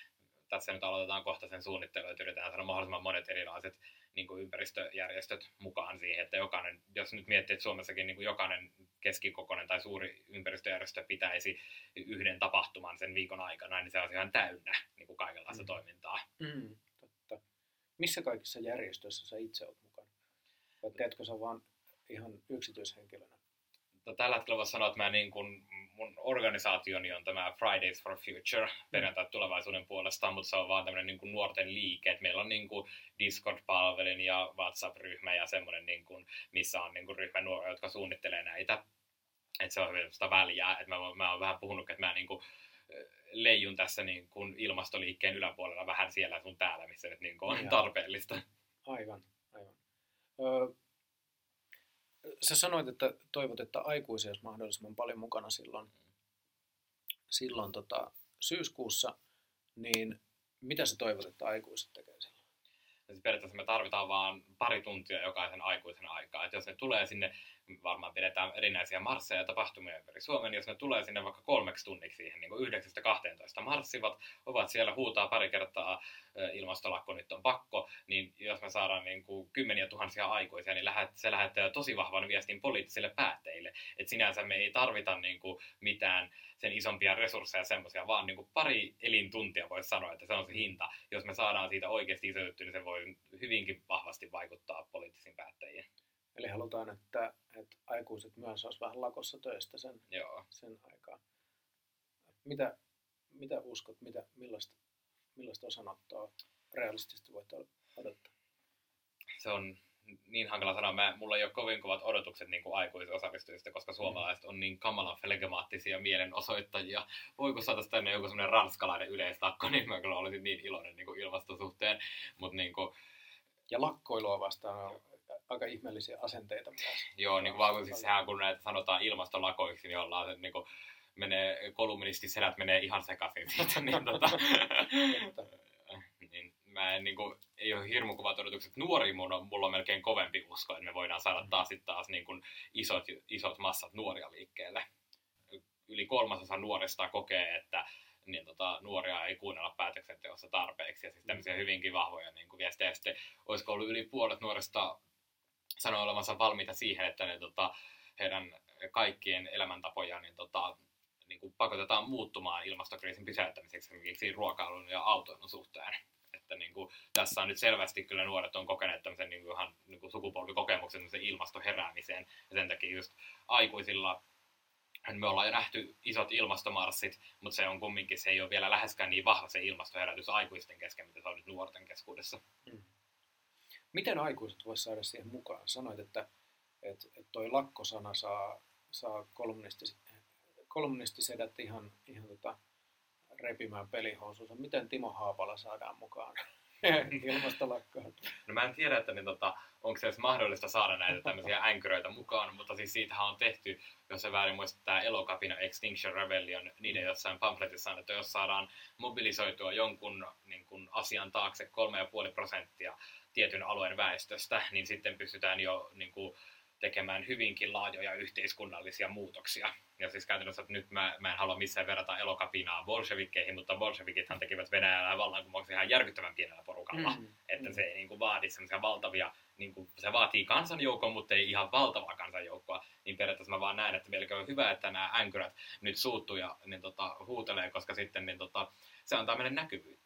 tässä nyt aloitetaan kohta sen suunnittelu, että yritetään saada mahdollisimman monet erilaiset niin kuin ympäristöjärjestöt mukaan siihen, että jokainen, jos nyt miettii, että Suomessakin niin kuin jokainen keskikokoinen tai suuri ympäristöjärjestö pitäisi yhden tapahtuman sen viikon aikana, niin se on ihan täynnä niin kuin kaikenlaista Mm. toimintaa. Mm, totta. Missä kaikissa järjestöissä sä itse olet mukana? Vai teetkö sä vaan ihan yksityishenkilönä? Tällä hetkellä voisi sanoa, että mä niin kuin, mun organisaationi on tämä Fridays for Future, perjantai tulevaisuuden puolesta, mutta se on vaan tämmöinen niin nuorten liike. Et meillä on niin kuin Discord-palvelin ja WhatsApp-ryhmä ja semmoinen, niin kuin, missä on niin kuin ryhmä nuoria, jotka suunnittelee näitä. Että se on hyvin sitä väliä. Et mä, mä oon vähän puhunut, että mä niin kuin, leijun tässä niin kuin ilmastoliikkeen yläpuolella vähän siellä sun täällä, missä nyt niin kuin on tarpeellista. Aivan, aivan. Öö, sä sanoit, että toivot, että aikuisia olisi mahdollisimman paljon mukana silloin, silloin tota, syyskuussa, niin mitä sä toivot, että aikuiset tekee silloin? siis periaatteessa me tarvitaan vaan pari tuntia jokaisen aikuisen aikaa. Et jos ne tulee sinne, varmaan pidetään erinäisiä marsseja ja tapahtumia ympäri Suomen, jos ne tulee sinne vaikka kolmeksi tunniksi siihen, niin kuin 9-12 marssivat, ovat siellä, huutaa pari kertaa ilmastolakko nyt on pakko, niin jos me saadaan niin kuin kymmeniä tuhansia aikuisia, niin se lähettää tosi vahvan viestin poliittisille päättäjille. Että sinänsä me ei tarvita niin kuin mitään sen isompia resursseja semmoisia, vaan niin kuin pari elintuntia voisi sanoa, että se on se hinta. Jos me saadaan siitä oikeasti iso juttu, niin se voi hyvinkin vahvasti vaikuttaa poliittisiin päättäjiin. Eli halutaan, että, että aikuiset myös olisivat vähän lakossa töistä sen, Joo. sen aikaa. Mitä, mitä uskot, mitä, millaista, millaista osanottoa realistisesti voit odottaa? Se on niin hankala sanoa. Mä, mulla ei ole kovin kovat odotukset niin aikuisosallistujista, koska suomalaiset on niin kamalan flegmaattisia mielenosoittajia. Voiko saada tänne joku semmoinen ranskalainen yleislakko, niin mä kyllä olisin niin iloinen niin ilmastosuhteen. Mut, niin kuin... Ja lakkoilua vastaan aika ihmeellisiä asenteita myös. Joo, niin kuin vaan siis sehän kun näitä sanotaan ilmastolakoiksi, niin ollaan se, niin kuin, menee, kolumnistisedät menee ihan sekaisin siitä. [LAUGHS] niin, tota, niin, mä en, niin kuin, ei ole hirmu kovat odotukset. Nuori mun on, mulla on melkein kovempi usko, että me voidaan saada taas, sit taas niin kuin isot, isot massat nuoria liikkeelle. Yli kolmasosa nuorista kokee, että niin tota, nuoria ei kuunnella päätöksenteossa tarpeeksi. Ja siis tämmöisiä hyvinkin vahvoja niin kuin viestejä. Sitten olisiko ollut yli puolet nuorista sanoi olevansa valmiita siihen, että ne, tota, heidän kaikkien elämäntapoja niin, tota, niin kuin pakotetaan muuttumaan ilmastokriisin pysäyttämiseksi esimerkiksi ruokailun ja autoilun suhteen. Että niin kuin, tässä on nyt selvästi kyllä nuoret on kokeneet tämmöisen niin kuin, ihan niin kuin sukupolvikokemuksen ilmastoheräämiseen. Ja sen takia just aikuisilla me ollaan jo nähty isot ilmastomarssit, mutta se on kumminkin, se ei ole vielä läheskään niin vahva se ilmastoherätys aikuisten kesken, mitä se on nyt nuorten keskuudessa. Mm. Miten aikuiset voisivat saada siihen mukaan? Sanoit, että, että, että toi lakkosana saa, saa kolumnistis, kolumnistisedät ihan, ihan tota, repimään pelihousunsa. Miten Timo Haapala saadaan mukaan [LAUGHS] ilmastolakkoon? No mä en tiedä, että niin, tota, onko se edes mahdollista saada näitä tämmöisiä änkyröitä mukaan, mutta siis siitähän on tehty, jos se väärin muista, tämä Elokapina Extinction Rebellion, niiden jossain pamfletissa on, että jos saadaan mobilisoitua jonkun niin kun, asian taakse 3,5 prosenttia tietyn alueen väestöstä, niin sitten pystytään jo niin kuin, tekemään hyvinkin laajoja yhteiskunnallisia muutoksia. Ja siis käytännössä, että nyt mä, mä en halua missään verrata elokapinaa bolshevikkeihin, mutta bolshevikithan tekivät Venäjällä vallankumouksen ihan järkyttävän pienellä porukalla. Mm, että mm. se ei niin kuin, vaadi semmoisia valtavia, niin kuin, se vaatii kansanjoukkoa, mutta ei ihan valtavaa kansanjoukkoa. Niin periaatteessa mä vaan näen, että vieläkö on hyvä, että nämä änkyrät nyt suuttuu ja niin, tota, huutelee, koska sitten niin, tota, se antaa meille näkyvyyttä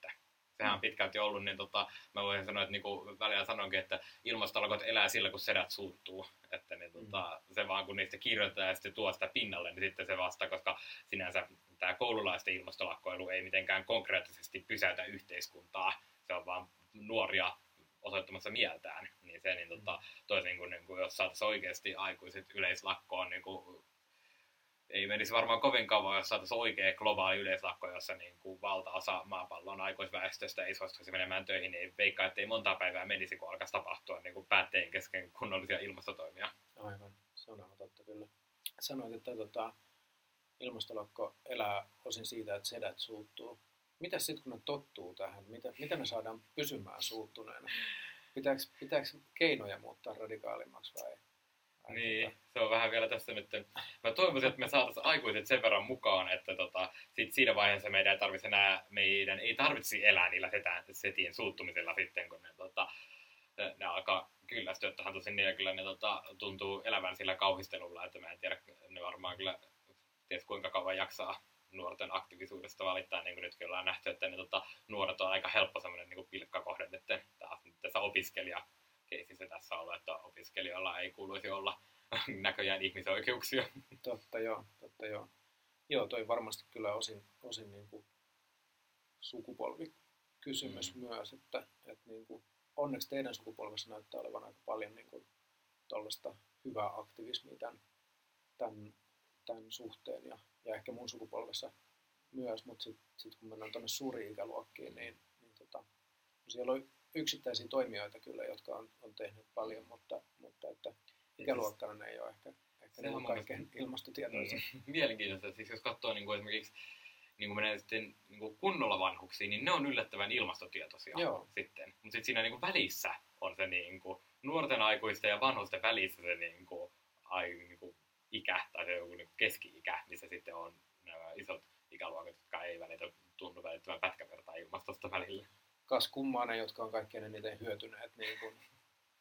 sehän on pitkälti ollut, niin tota, mä voin sanoa, että niinku välillä sanonkin, että ilmastolakot elää sillä, kun sedät suuttuu. Että niin, tota, mm. se vaan kun niistä kirjoitetaan ja sitten tuo sitä pinnalle, niin sitten se vasta, koska sinänsä tämä koululaisten ilmastolakkoilu ei mitenkään konkreettisesti pysäytä yhteiskuntaa. Se on vaan nuoria osoittamassa mieltään, niin se niin, tota, toisin kuin, niin kuin jos saataisiin oikeasti aikuiset yleislakkoon niin kuin ei menisi varmaan kovin kauan, jos saataisiin oikea globaali yleislakko, jossa niin kuin valtaosa maapallon aikuisväestöstä ei suostuisi menemään töihin, niin ei veikkaa, että ei monta päivää menisi, kun alkaisi tapahtua niin kuin päätteen kesken kunnollisia ilmastotoimia. Aivan, se on aivan totta kyllä. Sanoit, että tota, ilmastolakko elää osin siitä, että sedät suuttuu. Mitä sitten, kun ne tottuu tähän? Mitä, mitä ne saadaan pysymään suuttuneena? Pitääkö, pitääkö keinoja muuttaa radikaalimmaksi vai? Niin, se on vähän vielä tässä nyt. Mä toivoisin, että me saataisiin aikuiset sen verran mukaan, että tota, sit siinä vaiheessa meidän ei tarvitse enää, meidän ei tarvitse elää niillä setään, setien suuttumisella sitten, kun ne, tota, ne alkaa kyllästyä tähän tosin niin, ja kyllä ne tota, tuntuu elävän sillä kauhistelulla, että mä en tiedä, ne varmaan kyllä ties kuinka kauan jaksaa nuorten aktiivisuudesta valittaa, niin kuin nytkin ollaan nähty, että ne tota, nuoret on aika helppo semmoinen niin pilkkakohde, että taas tässä opiskelija keisi se tässä ollut, että opiskelijoilla ei kuuluisi olla [LAUGHS] näköjään ihmisoikeuksia. Totta joo, totta joo. Joo, toi varmasti kyllä osin, osin niin kuin sukupolvikysymys mm. myös, että, että niin kuin, onneksi teidän sukupolvessa näyttää olevan aika paljon niin kuin, hyvää aktivismia tämän, tämän, tämän suhteen ja, ja ehkä mun sukupolvessa myös, mutta sitten sit kun mennään tuonne suuriin ikäluokkiin, niin, niin tota, siellä on yksittäisiä toimijoita kyllä, jotka on, on tehnyt paljon, mutta, mutta että ikäluokkana ei ole ehkä, ehkä Se on niin mun kaikkein mielestä- ilmastotietoisia. Niin, [LAUGHS] mielenkiintoista. Siis jos katsoo niin kuin esimerkiksi niin kuin menee sitten niin kuin kunnolla vanhuksiin, niin ne on yllättävän ilmastotietoisia Joo. sitten. Mutta sitten siinä niin kuin välissä on se niin kuin, nuorten aikuisten ja vanhusten välissä se niin kuin, ai, niin kuin ikä tai se joku niin kuin keski-ikä, missä sitten on nämä isot ikäluokat, jotka ei välitä, tunnu välittävän pätkävertaa ilmastosta välillä. Kas kummaa ne, jotka on kaikkein eniten hyötyneet niin kuin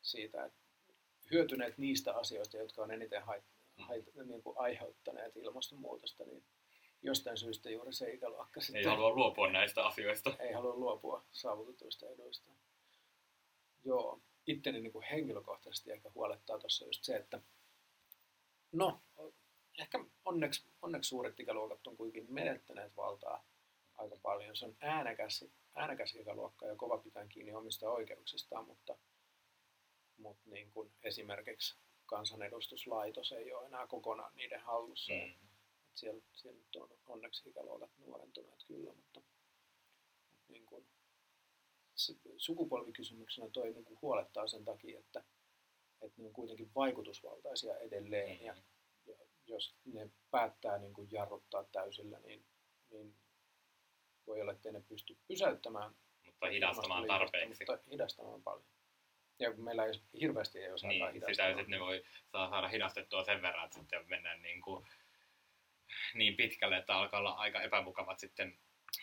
siitä, että hyötyneet niistä asioista, jotka on eniten hait, hait, niin kuin aiheuttaneet ilmastonmuutosta, niin jostain syystä juuri se ikäluokka sitten Ei halua luopua näistä asioista. [LAUGHS] ei halua luopua saavutetuista eduista. Joo, itteni niin kuin henkilökohtaisesti ehkä huolettaa tuossa just se, että no, ehkä onneksi, onneksi suuret ikäluokat on kuitenkin menettäneet valtaa aika paljon. Se on äänekäs, äänekäs ikäluokka ja kova pitää kiinni omista oikeuksistaan, mutta, mutta niin kuin esimerkiksi kansanedustuslaitos ei ole enää kokonaan niiden hallussa. Mm. Et siellä, siellä nyt on onneksi ikäluokat nuorentuneet kyllä, mutta, mutta niin kuin, se sukupolvikysymyksenä toi niin kuin huolettaa sen takia, että, että ne on kuitenkin vaikutusvaltaisia edelleen ja, ja jos ne päättää niin kuin jarruttaa täysillä, niin, niin voi olla, että ne pysty pysäyttämään Mutta hidastamaan tarpeeksi. Mutta hidastamaan paljon. Ja meillä ei, hirveästi ei osaa Niin, hidastaa. sitä että ne voi saa saada hidastettua sen verran, että sitten mennään niin, kuin, niin pitkälle, että alkaa olla aika epämukavat sitten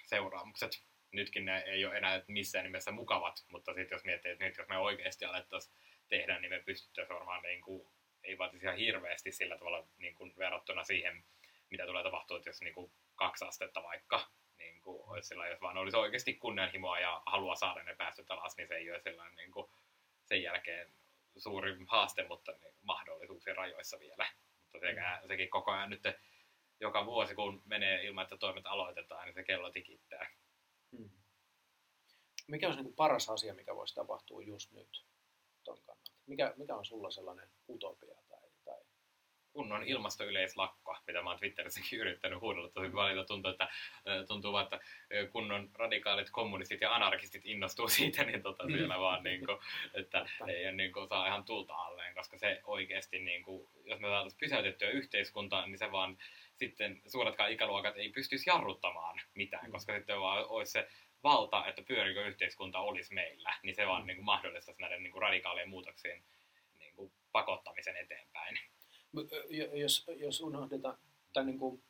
seuraamukset. Nytkin ne ei ole enää missään nimessä mukavat, mutta sitten jos miettii, että nyt jos me oikeasti alettaisiin tehdä, niin me pystyttäisiin varmaan niin kuin, ei vaatisi ihan hirveästi sillä tavalla niin kuin verrattuna siihen, mitä tulee tapahtua, että jos niin kuin kaksi astetta vaikka, niin kuin olisi sillä, jos vaan olisi oikeasti kunnianhimoa ja halua saada ne päästöt alas, niin se ei ole sellainen niin kuin, sen jälkeen suuri haaste, mutta niin mahdollisuuksien rajoissa vielä. Mutta sekä, sekin koko ajan nyt joka vuosi, kun menee ilman, että toimet aloitetaan, niin se kello tikittää. Hmm. Mikä on niin paras asia, mikä voisi tapahtua just nyt ton kannalta? Mikä, mikä on sulla sellainen utopia? Kunnon ilmastoyleislakko, mitä mä oon Twitterissäkin yrittänyt huudella tosi välillä tuntuu, että tuntuu vaan, että kunnon radikaalit kommunistit ja anarkistit innostuu [LAUGHS] siitä, niin tota Mm. siellä vaan niin kuin, että ei ole niin kuin, saa ihan tulta alleen, koska se oikeasti, niin kuin, jos me saataisiin pysäytettyä yhteiskuntaa, niin se vaan sitten suuretkaan ikäluokat ei pystyisi jarruttamaan mitään, Mm. koska sitten vaan olisi se valta, että pyörikö yhteiskunta olisi meillä, niin se vaan Mm. niin kuin, mahdollistaisi näiden niin kuin, radikaalien muutoksien niin kuin, pakottamisen eteenpäin. Jos, jos unohdetaan, tai niin kuin,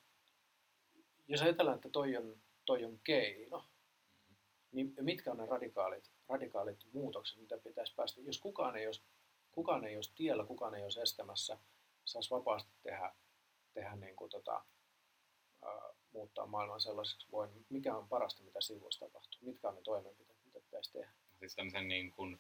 jos ajatellaan, että toi on, toi on keino, niin mitkä on ne radikaalit, radikaalit muutokset, mitä pitäisi päästä? Jos kukaan ei olisi, kukaan ei olisi tiellä, kukaan ei olisi estämässä, saisi vapaasti tehdä, tehdä niin kuin tota, ää, muuttaa maailman sellaiseksi voin. Mikä on parasta, mitä siinä voisi tapahtua? Mitkä on ne toimenpiteet, mitä pitäisi tehdä? siis tämmöisen niin kuin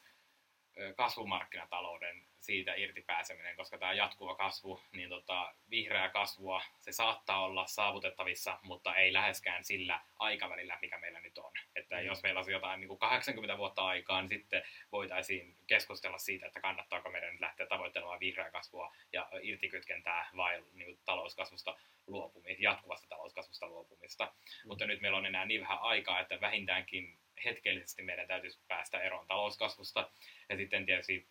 kasvumarkkinatalouden siitä irti pääseminen, koska tämä jatkuva kasvu, niin tota, vihreää kasvua, se saattaa olla saavutettavissa, mutta ei läheskään sillä aikavälillä, mikä meillä nyt on. Että Mm. jos meillä olisi jotain niin kuin 80 vuotta aikaa, niin sitten voitaisiin keskustella siitä, että kannattaako meidän nyt lähteä tavoittelemaan vihreää kasvua ja irtikytkentää vai niin kuin talouskasvusta luopumista, jatkuvasta talouskasvusta luopumista. Mm. Mutta nyt meillä on enää niin vähän aikaa, että vähintäänkin hetkellisesti meidän täytyisi päästä eroon talouskasvusta. Ja sitten tietysti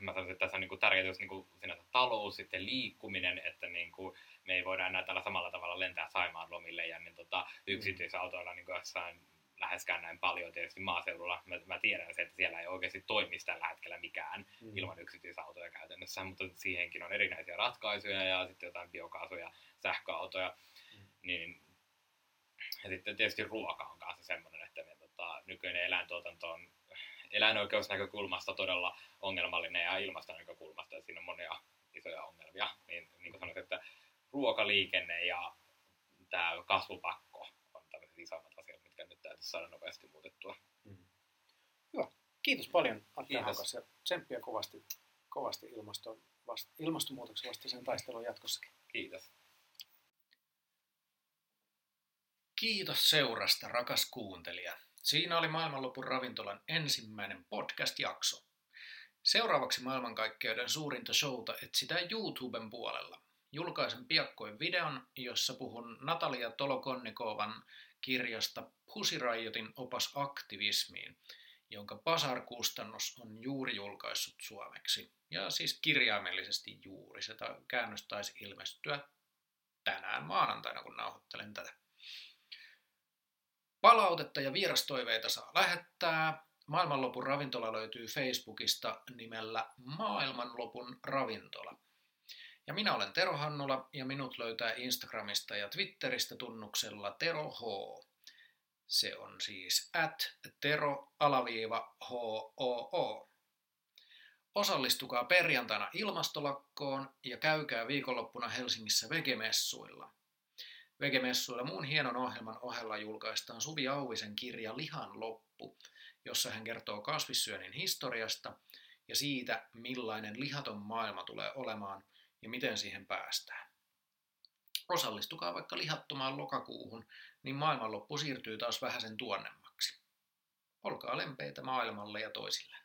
mä sanoisin, että tässä on niin tärkeää just niin sinänsä talous, sitten liikkuminen, että niin kuin me ei voida enää tällä samalla tavalla lentää Saimaan lomille ja niin tota, yksityisautoilla niin kuin jossain läheskään näin paljon tietysti maaseudulla. Mä, mä tiedän se, että siellä ei oikeasti toimisi tällä hetkellä mikään Mm. ilman yksityisautoja käytännössä, mutta siihenkin on erinäisiä ratkaisuja ja sitten jotain biokaasuja, sähköautoja. Mm. Niin, ja sitten tietysti ruoka on kanssa semmoinen, että me, tota, nykyinen eläintuotanto on eläinoikeusnäkökulmasta todella ongelmallinen ja ilmastonäkökulmasta, että siinä on monia isoja ongelmia. Niin, niin kuin sanoisin, että ruokaliikenne ja tämä kasvupakko on tämmöiset isommat asiat, mitkä nyt täytyisi saada nopeasti muutettua. Mm. Hyvä. Kiitos paljon Kiitos. Haukas ja tsemppiä kovasti, kovasti ilmaston vast, ilmastonmuutoksen vastaiseen taisteluun jatkossakin. Kiitos. Kiitos seurasta, rakas kuuntelija. Siinä oli Maailmanlopun ravintolan ensimmäinen podcast-jakso. Seuraavaksi maailmankaikkeuden suurinta showta etsitään YouTuben puolella. Julkaisen piakkoin videon, jossa puhun Natalia Tolokonnikovan kirjasta Pussy Riotin opas aktivismiin jonka Pasar-kustannus on juuri julkaissut suomeksi. Ja siis kirjaimellisesti juuri. Se käännös taisi ilmestyä tänään maanantaina, kun nauhoittelen tätä. Palautetta ja vierastoiveita saa lähettää. Maailmanlopun ravintola löytyy Facebookista nimellä Maailmanlopun ravintola. Ja minä olen Tero Hannula ja minut löytää Instagramista ja Twitteristä tunnuksella Tero H. Se on siis at tero-hoo. Osallistukaa perjantaina ilmastolakkoon ja käykää viikonloppuna Helsingissä vegemessuilla. Vegemessuilla muun hienon ohjelman ohella julkaistaan Suvi Auvisen kirja Lihan loppu, jossa hän kertoo kasvissyönnin historiasta ja siitä, millainen lihaton maailma tulee olemaan ja miten siihen päästään. Osallistukaa vaikka lihattomaan lokakuuhun, niin maailmanloppu siirtyy taas vähäsen tuonnemmaksi. Olkaa lempeitä maailmalle ja toisille.